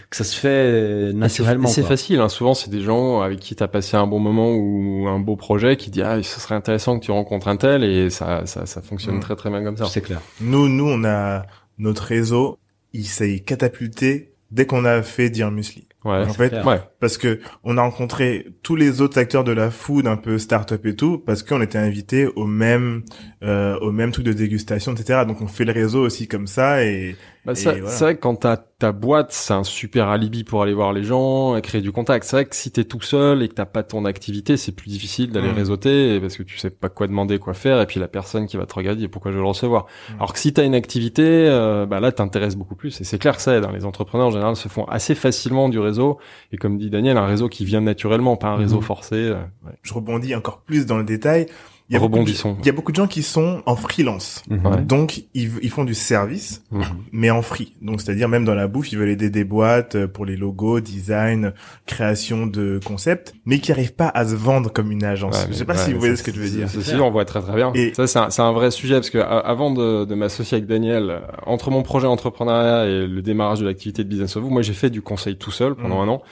que ça se fait euh, naturellement. C'est facile, hein. souvent c'est des gens avec qui tu as passé un bon moment ou un beau projet qui dit ah ce serait intéressant que tu rencontres un tel et ça ça, ça fonctionne Mm. très très bien comme ça. C'est clair. Nous, nous, on a notre réseau, il s'est catapulté dès qu'on a fait dire musli. Ouais. en fait, clair. Ouais. parce que on a rencontré tous les autres acteurs de la food un peu start-up et tout parce qu'on était invités au même euh, au même truc de dégustation etc donc on fait le réseau aussi comme ça et Bah, Et voilà. C'est vrai que quand t'as ta boîte, c'est un super alibi pour aller voir les gens et créer du contact. C'est vrai que si t'es tout seul et que t'as pas ton activité, c'est plus difficile d'aller Mm. réseauter parce que tu sais pas quoi demander, quoi faire, et puis la personne qui va te regarder, pourquoi je veux le recevoir. Mm. Alors que si t'as une activité, euh, bah là t'intéresses beaucoup plus et c'est clair que ça aide. hein. Les entrepreneurs en général se font assez facilement du réseau. Et comme dit Daniel, un réseau qui vient naturellement, pas un réseau Mhm. forcé. euh, ouais. Je rebondis encore plus dans le détail. Il y a beaucoup de- Rebondissons. Il y a beaucoup de gens qui sont en freelance. Ouais. Donc, ils, ils font du service, Mhm. mais en free. Donc, c'est-à-dire même dans la bouffe, ils veulent aider des boîtes euh, pour les logos, design, création de concepts, mais qui arrivent pas à se vendre comme une agence. Ouais, je sais pas ouais, si vous voyez ce que je veux dire. c'est- si, on voit très très bien. Et- ça, c'est un, vrai sujet parce que a- avant de, de m'associer avec Daniel, euh, entre mon projet entrepreneuriat et le démarrage de l'activité de Business of You, moi j'ai fait du conseil tout seul pendant Mhm. un an.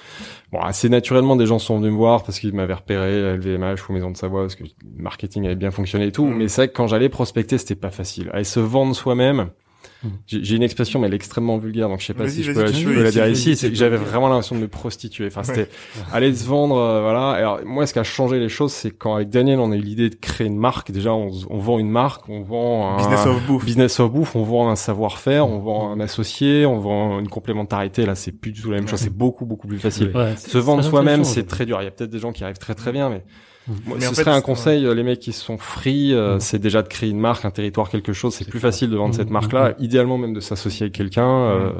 Bon, assez naturellement, des gens sont venus me voir parce qu'ils m'avaient repéré à LVMH ou Maison de Savoie parce que le marketing avait bien fonctionné et tout. Mhm. Mais c'est vrai que quand j'allais prospecter, c'était pas facile. Aller se vendre soi-même. J'ai j'ai une expression, mais elle est extrêmement vulgaire, donc je sais pas si je peux, je peux, la dire ici. C'est que j'avais vraiment l'impression de me prostituer. Enfin, c'était aller se vendre, euh, voilà. Alors moi, ce qui a changé les choses, c'est quand avec Daniel, on a eu l'idée de créer une marque. Déjà, on, on vend une marque, on vend un Business of bouffe. business of bouffe, on vend un savoir-faire, on vend un associé, on vend une complémentarité. Là, c'est plus du tout la même chose. C'est beaucoup beaucoup plus facile. Se vendre soi-même, c'est très dur. Il y a peut-être des gens qui arrivent très très bien, mais moi, Mais ce en fait, serait un conseil, euh, les mecs qui sont free, euh, Mm. c'est déjà de créer une marque, un territoire, quelque chose. C'est plus clair. facile de vendre Mm, cette mm, marque-là. Idéalement même de s'associer avec quelqu'un. euh,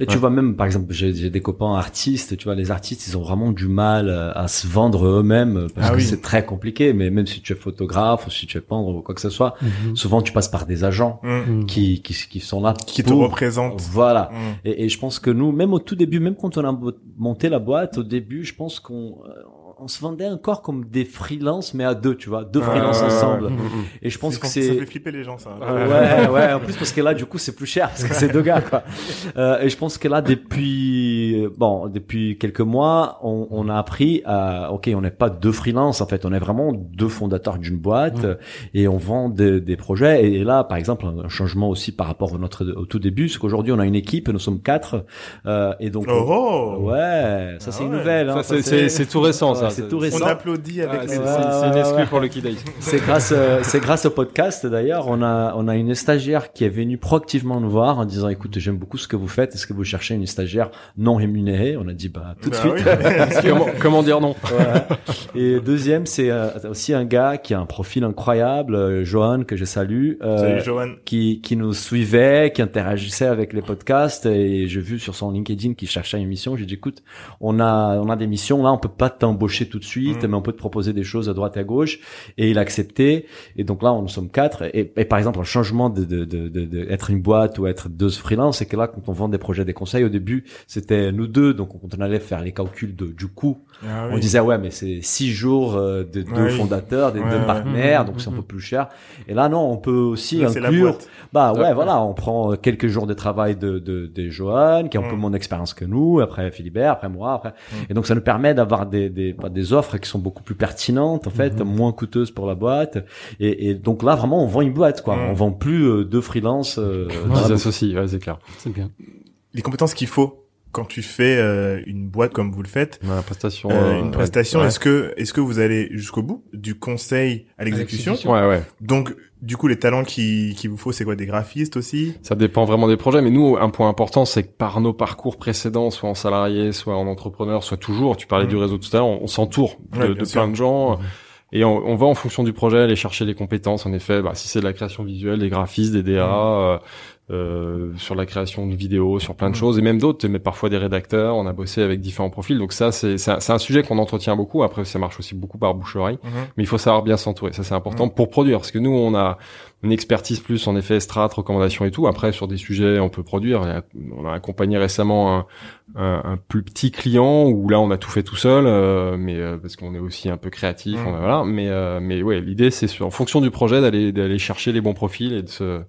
Et tu vois même, par exemple, j'ai j'ai des copains artistes, tu vois, les artistes, ils ont vraiment du mal euh, à se vendre eux-mêmes euh, parce Ah que oui. c'est très compliqué. Mais même si tu es photographe ou si tu es pendre ou quoi que ce soit, Mhm. souvent tu passes par des agents Mm. Qui, qui, qui sont là Qui te pour- représente. Voilà. Mm. Et, et je pense que nous, même au tout début, même quand on a monté la boîte, au début, je pense qu'on euh, on se vendait encore comme des freelances, mais à deux, tu vois, deux freelances ensemble. mm, mm. Et je pense que c'est Ça fait flipper les gens, ça. Ouais, ouais, en plus parce que là, du coup, c'est plus cher parce que c'est deux gars, quoi. Euh, et je pense que là, depuis, euh, bon, depuis quelques mois, on, on a appris à, ok, on n'est pas deux freelances, en fait, on est vraiment deux fondateurs d'une boîte Ouais. euh, et on vend des, des projets. Et là, par exemple, un changement aussi par rapport au notre au tout début, c'est qu'aujourd'hui, on a une équipe, nous sommes quatre, euh, et donc, Oh, oh. ouais, ça Ah c'est une nouvelle. Ça, hein, c'est- c'est c'est tout récent, Ouais, ça. c'est tout On applaudit avec Ah, les c'est Ouais, c'est- c'est ouais, une exclu ouais. pour le Kid. C'est grâce, euh, c'est grâce au podcast d'ailleurs. On a, on a une stagiaire qui est venue proactivement nous voir en disant, écoute, j'aime beaucoup ce que vous faites. Est-ce que vous cherchez une stagiaire non rémunérée? On a dit, bah tout de Bah suite. oui. comment, comment dire non? Et deuxième, c'est euh, aussi un gars qui a un profil incroyable, euh, Johan que je salue. euh, Salut, Johan. qui, qui nous suivait, qui interagissait avec les podcasts et j'ai vu sur son LinkedIn qu'il cherchait une mission. J'ai dit écoute, on a on a des missions là, on peut pas t'embaucher tout de suite, Mm. mais on peut te proposer des choses à droite et à gauche. Et il a accepté. Et donc là, on nous sommes quatre. Et, et par exemple, un changement de, de, de, de, de être une boîte ou être deux freelance, c'est que là, quand on vend des projets, des conseils, au début, c'était nous deux. Donc quand on allait faire les calculs de, du coût, Ah on oui. disait ouais, mais c'est six jours euh, de deux oui. fondateurs, des Ouais, deux ouais. partenaires, donc c'est un mhm. peu plus cher. Et là, non, on peut aussi Là, inclure bah ouais, voilà, on prend euh, quelques jours de travail de de, de Johan, qui a un peu Mm. mon expérience que nous, après Philibert, après moi, après. Et donc ça nous permet d'avoir des des bah, des offres qui sont beaucoup plus pertinentes en fait, Mhm. moins coûteuses pour la boîte. Et, et donc là vraiment on vend une boîte quoi. On vend plus euh, deux freelances. euh, bouffe. associent, ouais, c'est clair. C'est bien. Les compétences qu'il faut quand tu fais euh, une boîte comme vous le faites, Ouais, prestation. euh, euh, une prestation, ouais. est-ce que est-ce que vous allez jusqu'au bout du conseil à l'exécution? Ouais, ouais. Donc du coup les talents qui qu'il vous faut c'est quoi? Des graphistes aussi? Ça dépend vraiment des projets, mais nous, un point important, c'est que par nos parcours précédents, soit en salarié, soit en entrepreneur, soit toujours, tu parlais Mhm. du réseau tout à l'heure, on, on s'entoure de, Ouais, plein de gens, Mhm. et on, on va en fonction du projet aller chercher des compétences. En effet, bah, si c'est de la création visuelle, des graphistes, des DA, euh, euh, sur la création de vidéos, sur plein de Mhm. choses, et même d'autres, mais parfois des rédacteurs. On a bossé avec différents profils, donc ça, c'est c'est un, sujet qu'on entretient beaucoup. Après, ça marche aussi beaucoup par bouche-oreille. Mhm. Mais il faut savoir bien s'entourer, ça c'est important pour produire, parce que nous on a une expertise plus en effet strat, recommandations et tout. Après sur des sujets on peut produire. On a accompagné récemment un, un, un plus petit client où là on a tout fait tout seul, euh, mais euh, parce qu'on est aussi un peu créatif, Mm. on a- voilà. Mais euh, mais ouais, l'idée c'est sur- en fonction du projet d'aller d'aller chercher les bons profils et de se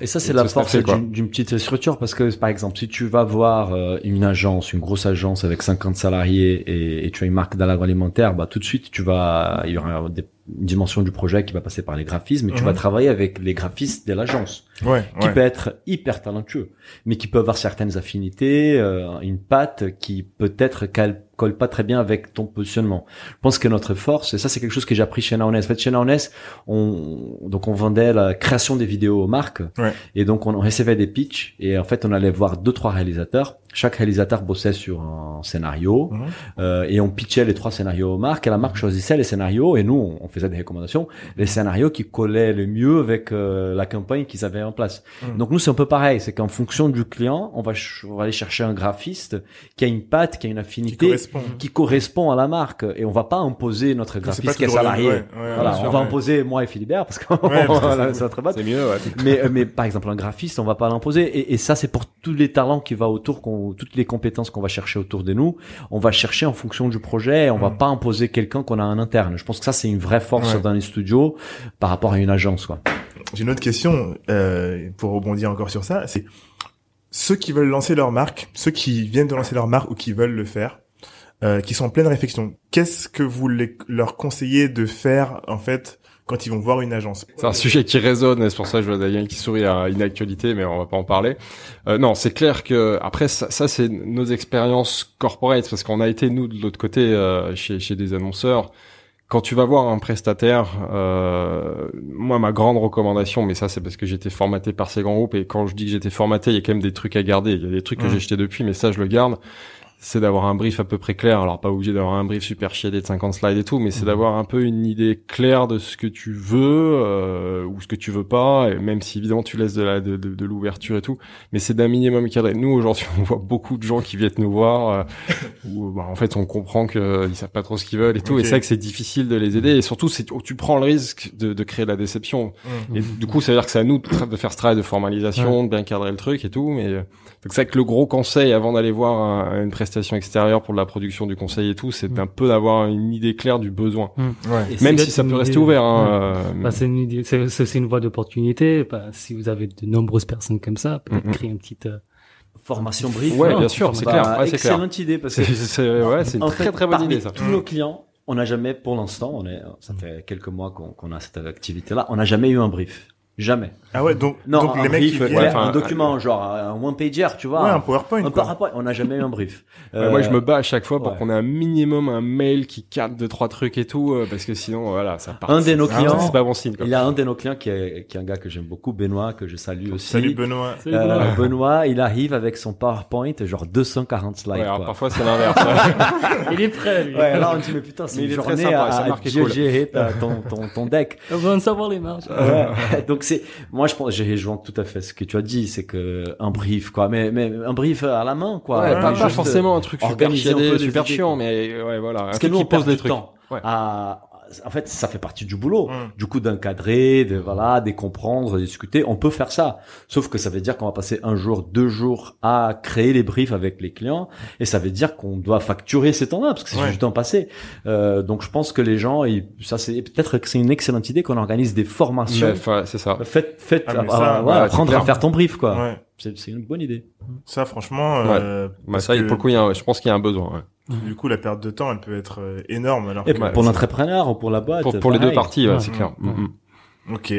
Et ça, c'est Et la force d'une petite structure parce que, par exemple, si tu vas voir euh, une agence, une grosse agence avec 50 salariés et, et tu as une marque dans l'agroalimentaire, bah tout de suite, tu vas, il y aura des, une dimension du projet qui va passer par les graphismes, mais tu Mhm. vas travailler avec les graphistes de l'agence, Ouais, qui ouais. peut être hyper talentueux, mais qui peut avoir certaines affinités, euh, une patte qui peut-être qu'elle colle pas très bien avec ton positionnement. Je pense que notre force, et ça c'est quelque chose que j'ai appris chez Naonès. En fait, chez Naonès, on, donc on vendait la création des vidéos aux marques, Ouais. et donc on recevait des pitchs, et en fait on allait voir deux trois réalisateurs, chaque réalisateur bossait sur un scénario Mhm. euh, et on pitchait les trois scénarios aux marques et la marque choisissait les scénarios et nous on, faisait des recommandations les scénarios qui collaient le mieux avec euh, la campagne qu'ils avaient en place Mhm. donc nous c'est un peu pareil c'est qu'en fonction du client on va ch- on va aller chercher un graphiste qui a une patte qui a une Qui affinité correspond. qui correspond à la marque et on va pas imposer notre graphiste qui est salarié ouais, ouais, voilà sûr, on va ouais. imposer moi et Philibert parce c'est- c'est très bas C'est mieux, ouais. mais euh, mais par exemple un graphiste on va pas l'imposer et, et ça c'est pour tous les talents qui va autour qu'on toutes les compétences qu'on va chercher autour de nous on va chercher en fonction du projet et on va Mm. pas imposer quelqu'un qu'on a en interne je pense que ça c'est une vraie force Ouais. dans les studios par rapport à une agence quoi J'ai une autre question euh, pour rebondir encore sur ça. C'est ceux qui veulent lancer leur marque, ceux qui viennent de lancer leur marque ou qui veulent le faire, euh, qui sont en pleine réflexion. Qu'est-ce que vous les- leur conseillez de faire en fait quand ils vont voir une agence C'est un sujet qui résonne, et c'est pour ça que je vois Daniel qui sourit à une actualité, mais on va pas en parler. Euh, non, c'est clair que après ça, ça, c'est nos expériences corporate, parce qu'on a été nous de l'autre côté euh, chez, chez des annonceurs. Quand tu vas voir un prestataire, euh, moi ma grande recommandation, mais ça c'est parce que j'étais formaté par ces grands groupes et quand je dis que j'étais formaté, il y a quand même des trucs à garder. Il y a des trucs que Mm. j'ai jetés depuis, mais ça je le garde. C'est d'avoir un brief à peu près clair. Alors pas obligé d'avoir un brief super chiadé de 50 slides et tout, mais c'est Mhm. d'avoir un peu une idée claire de ce que tu veux euh, ou ce que tu veux pas. Et même si évidemment tu laisses de la de, de, de l'ouverture et tout, mais c'est d'un minimum cadré. Nous aujourd'hui, on voit beaucoup de gens qui viennent nous voir euh, où bah, en fait on comprend que ils savent pas trop ce qu'ils veulent et tout. Et c'est vrai que c'est difficile de les aider. Et surtout, c'est tu prends le risque de, de créer la déception. Mmh. Et du coup, ça veut dire que c'est à nous de, de faire ce travail de formalisation, de bien cadrer le truc et tout. Mais euh, donc c'est vrai que le gros conseil avant d'aller voir un- une prestation extérieure pour de la production du conseil et tout, c'est Mm. un peu d'avoir une idée claire du besoin. Ouais. Et Même si ça peut rester idée. ouvert. Hein, Ouais. euh, Bah, c'est une idée, voie d'opportunité. Bah, si vous avez de nombreuses personnes comme ça, peut-être créer une petite. euh, formation brief Ouais, Non, bien sûr, c'est Bah, clair. Ouais, clair. excellente idée parce que C'est ouais, une très fait, très bonne parmi idée ça. Tous nos clients, on n'a jamais, pour l'instant, on est, ça fait quelques mois qu'on qu'on a cette activité-là, on n'a jamais eu un brief. Jamais. Ah ouais, donc, Non, donc un les mecs brief, qui ouais, viennent, enfin, un document, genre un one-pager, tu vois. ouais, un PowerPoint. un. PowerPoint. On n'a jamais eu un brief. Ouais, moi, je Euh, me bats à chaque fois pour ouais. qu'on ait un minimum un mail qui cadre deux trois trucs et tout, euh, parce que sinon, voilà, ça part. Un de nos clients, ouais, c'est pas bon signe. Quoi. il y a un de nos clients qui est, qui est un gars que j'aime beaucoup, Benoît, que je salue aussi. Salut Benoît. Euh. Benoît, il arrive avec son PowerPoint, genre 240 slides. Ouais, alors quoi. parfois c'est l'inverse. ouais. Il est prêt, lui. Ouais, là on dit mais putain, c'est une il journée sympa, à, cool. gérer ton, ton, ton deck. On va en savoir les marges. Ouais. Donc c'est, moi je pense, j'ai rejoint tout à fait ce que tu as dit, c'est que un brief quoi, mais mais un brief à la main quoi. Ouais, Ouais, pas, forcément un truc super chiadé, chiant, mais ouais, voilà. Parce que nous on pose des trucs. Ouais. À, en fait, ça fait partie du boulot. Mm. Du coup, d'encadrer, de voilà, de comprendre, de discuter, on peut faire ça. Sauf que ça veut dire qu'on va passer un jour, deux jours à créer les briefs avec les clients, et ça veut dire qu'on doit facturer ces temps-là parce que c'est Ouais. du temps passé. Euh, donc, je pense que les gens, ils- ça c'est peut-être que c'est une excellente idée qu'on organise des formations. Ouais, c'est ça. Faites, faites, Ah, euh, ouais, c'est apprendre à faire ton brief, quoi. Ouais. C'est c'est une bonne idée. Ça, franchement, euh, Bah, ça, que, pour le coup, il y a je pense qu'il y a un besoin. Du coup, la perte de temps, elle peut être euh, énorme. Alors Et que, pour, pour l'entrepreneur ou pour la boîte. Pour, pour les deux parties, ouais, c'est clair. Mm, Ok,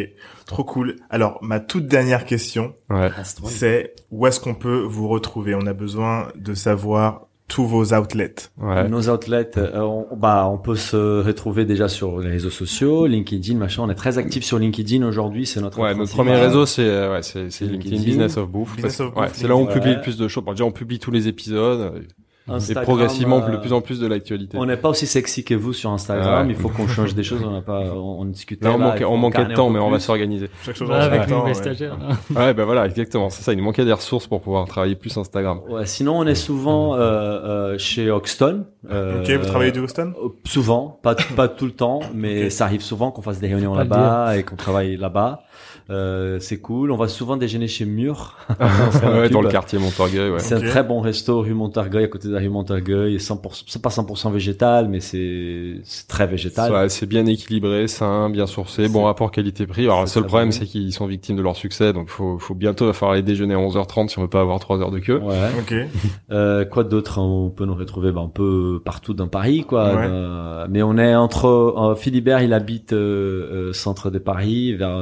trop cool. Alors, ma toute dernière question. Ouais. c'est où est-ce qu'on peut vous retrouver? On a besoin de savoir tous vos outlets. Ouais. Nos outlets, euh, on, bah, on peut se retrouver déjà sur les réseaux sociaux, LinkedIn, machin. On est très actif sur LinkedIn aujourd'hui. C'est notre Ouais, notre premier réseau, c'est euh, ouais, c'est c'est LinkedIn. LinkedIn Business of Bouffe. Of ouais, c'est là où on publie Ouais. le plus de choses. Bon, déjà, on publie tous les épisodes et Instagram, progressivement euh, de plus en plus de l'actualité. On n'est pas aussi sexy que vous sur Instagram. Ouais. Il faut qu'on change des choses. On n'a pas, on, on discutait. Là, on là, manquait, on manquait de temps, mais on va s'organiser. Son avec les ouais. stagiaires. Ouais, ben voilà, exactement. C'est ça. Il nous manquait des ressources pour pouvoir travailler plus Instagram. Ouais, sinon, on est souvent euh, euh, chez Hoxton. Euh, Ok, vous travaillez du Houston euh, Souvent, pas pas tout le temps, mais ça arrive souvent qu'on fasse des réunions là-bas et qu'on travaille là-bas. Euh, c'est cool. On va souvent déjeuner chez Mur. ouais, dans le quartier Montorgueil, ouais. C'est un très bon resto rue Montargueil, à côté de la rue Montargueil. 100%, c'est pas 100% végétal, mais c'est, c'est très végétal. Ouais, c'est bien équilibré, sain, bien sourcé, bon rapport qualité-prix. Alors, le seul problème, bon. c'est qu'ils sont victimes de leur succès, donc faut, faut bientôt va falloir aller déjeuner à 11h30 si on veut pas avoir 3 heures de queue. Ouais. Ok. Euh, quoi d'autre On peut nous retrouver? Ben, un peu partout dans Paris, quoi. Ouais. Euh, mais on est entre euh, Philibert, il habite euh, euh, centre de Paris, vers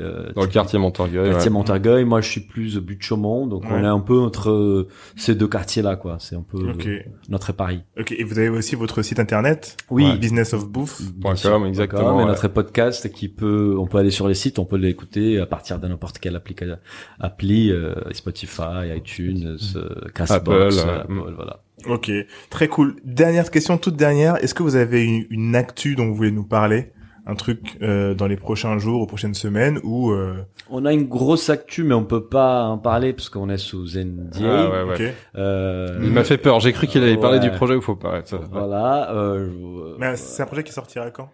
euh, le, Dans le quartier Montorgueil. quartier ouais. Montorgueil. Moi, je suis plus de Chaumont, donc Ouais. on est un peu entre ces deux quartiers-là, quoi. C'est un peu notre Paris. Ok. Et vous avez aussi votre site internet? Oui. Ouais. Exactement, Et ouais. notre podcast qui peut, on peut aller sur les sites, on peut l'écouter à partir de n'importe quelle application, appli, euh, Spotify, iTunes, euh, Castbox, Apple, euh, euh, Apple, voilà. Ok, très cool. Dernière question, toute dernière. Est-ce que vous avez une, une actu dont vous voulez nous parler? Un truc euh, dans les prochains jours ou prochaines semaines ou euh, On a une grosse actu, mais on peut pas en parler parce qu'on est sous NDA. Ah, ouais, ouais. Euh, Il m'a fait peur. J'ai cru qu'il allait parler Ouais. du projet où faut pas. ça- Voilà. Euh, je- Mais c'est un projet qui sortira quand?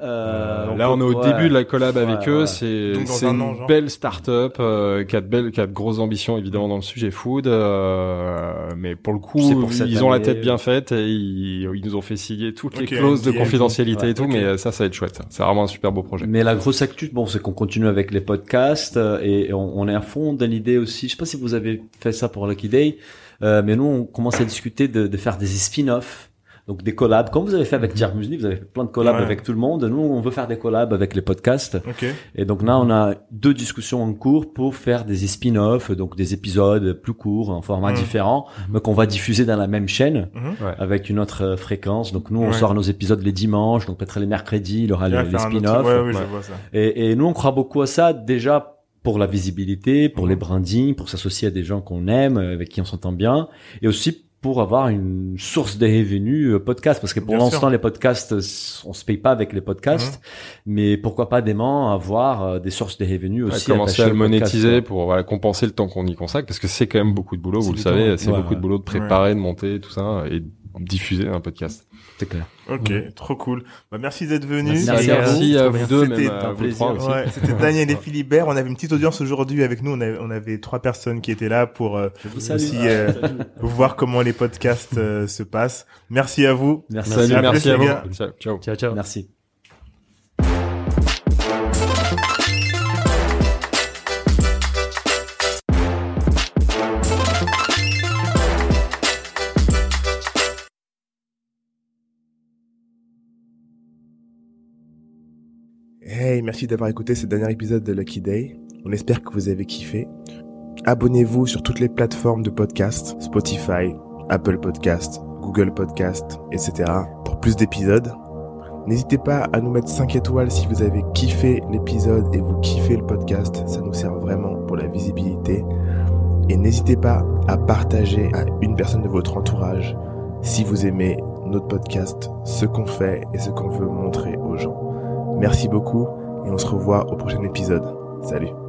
Euh, Là, on est au début de la collab Ouais, avec eux. ouais. C'est une an, belle start-up euh, qui a de belles, qui a de grosses ambitions évidemment dans le sujet food. euh, mais pour le coup, pour ils ont la tête bien faite et ils, ils nous ont fait signer toutes les clauses de confidentialité ouais, et tout. Mais ça, ça va être chouette. C'est vraiment un super beau projet. Mais la grosse actu, bon, c'est qu'on continue avec les podcasts euh, et on, on est à fond dans l'idée aussi. Je sais pas si vous avez fait ça pour Lucky Day, euh, mais nous, on commence à discuter de, de faire des spin-offs. Donc des collabs, comme vous avez fait avec Jerk Musli, vous avez fait plein de collabs Ouais. avec tout le monde. Nous, on veut faire des collabs avec les podcasts. Ok. Et donc là, on a deux discussions en cours pour faire des spin-offs, donc des épisodes plus courts, en format Mhm. différent, mais qu'on va diffuser dans la même chaîne Mhm. Avec une autre euh, fréquence. Donc nous, on Ouais. sort nos épisodes les dimanches, donc peut-être les mercredis, il y aura les, spin-offs. Ouais, oui. Et, et nous, on croit beaucoup à ça déjà pour la visibilité, pour Mhm. les brandings, pour s'associer à des gens qu'on aime, euh, avec qui on s'entend bien, et aussi pour avoir une source de revenus euh, podcast, parce que pour l'instant, les podcasts, euh, on se paye pas avec les podcasts, mais pourquoi pas demain avoir euh, des sources de revenus Ouais, aussi commencer attachées à le podcast, monétiser ouais. pour voilà, compenser le temps qu'on y consacre parce que c'est quand même beaucoup de boulot, vous le savez, c'est Ouais, beaucoup ouais. de boulot de préparer, de monter, tout ça et diffuser un podcast. C'est clair. Ok, trop cool. Bah, merci d'être venu. Merci Merci, à vous. deux, C'était même un à vous plaisir. trois aussi. Ouais, c'était Daniel et Philibert. On avait une petite audience aujourd'hui avec nous. On avait, on avait trois personnes qui étaient là pour euh, aussi euh, voir comment les podcasts euh, se passent. Merci à vous. Merci. Salut, À merci à vous. ciao. Ciao, ciao. Merci. Merci d'avoir écouté ce dernier épisode de Lucky Day. On espère que vous avez kiffé. Abonnez-vous sur toutes les plateformes de podcast, Spotify, Apple Podcast, Google Podcast, etc. pour plus d'épisodes. N'hésitez pas à nous mettre 5 étoiles si vous avez kiffé l'épisode et vous kiffez le podcast. Ça nous sert vraiment pour la visibilité. Et n'hésitez pas à partager à une personne de votre entourage si vous aimez notre podcast, ce qu'on fait et ce qu'on veut montrer aux gens. Merci beaucoup et on se revoit au prochain épisode. Salut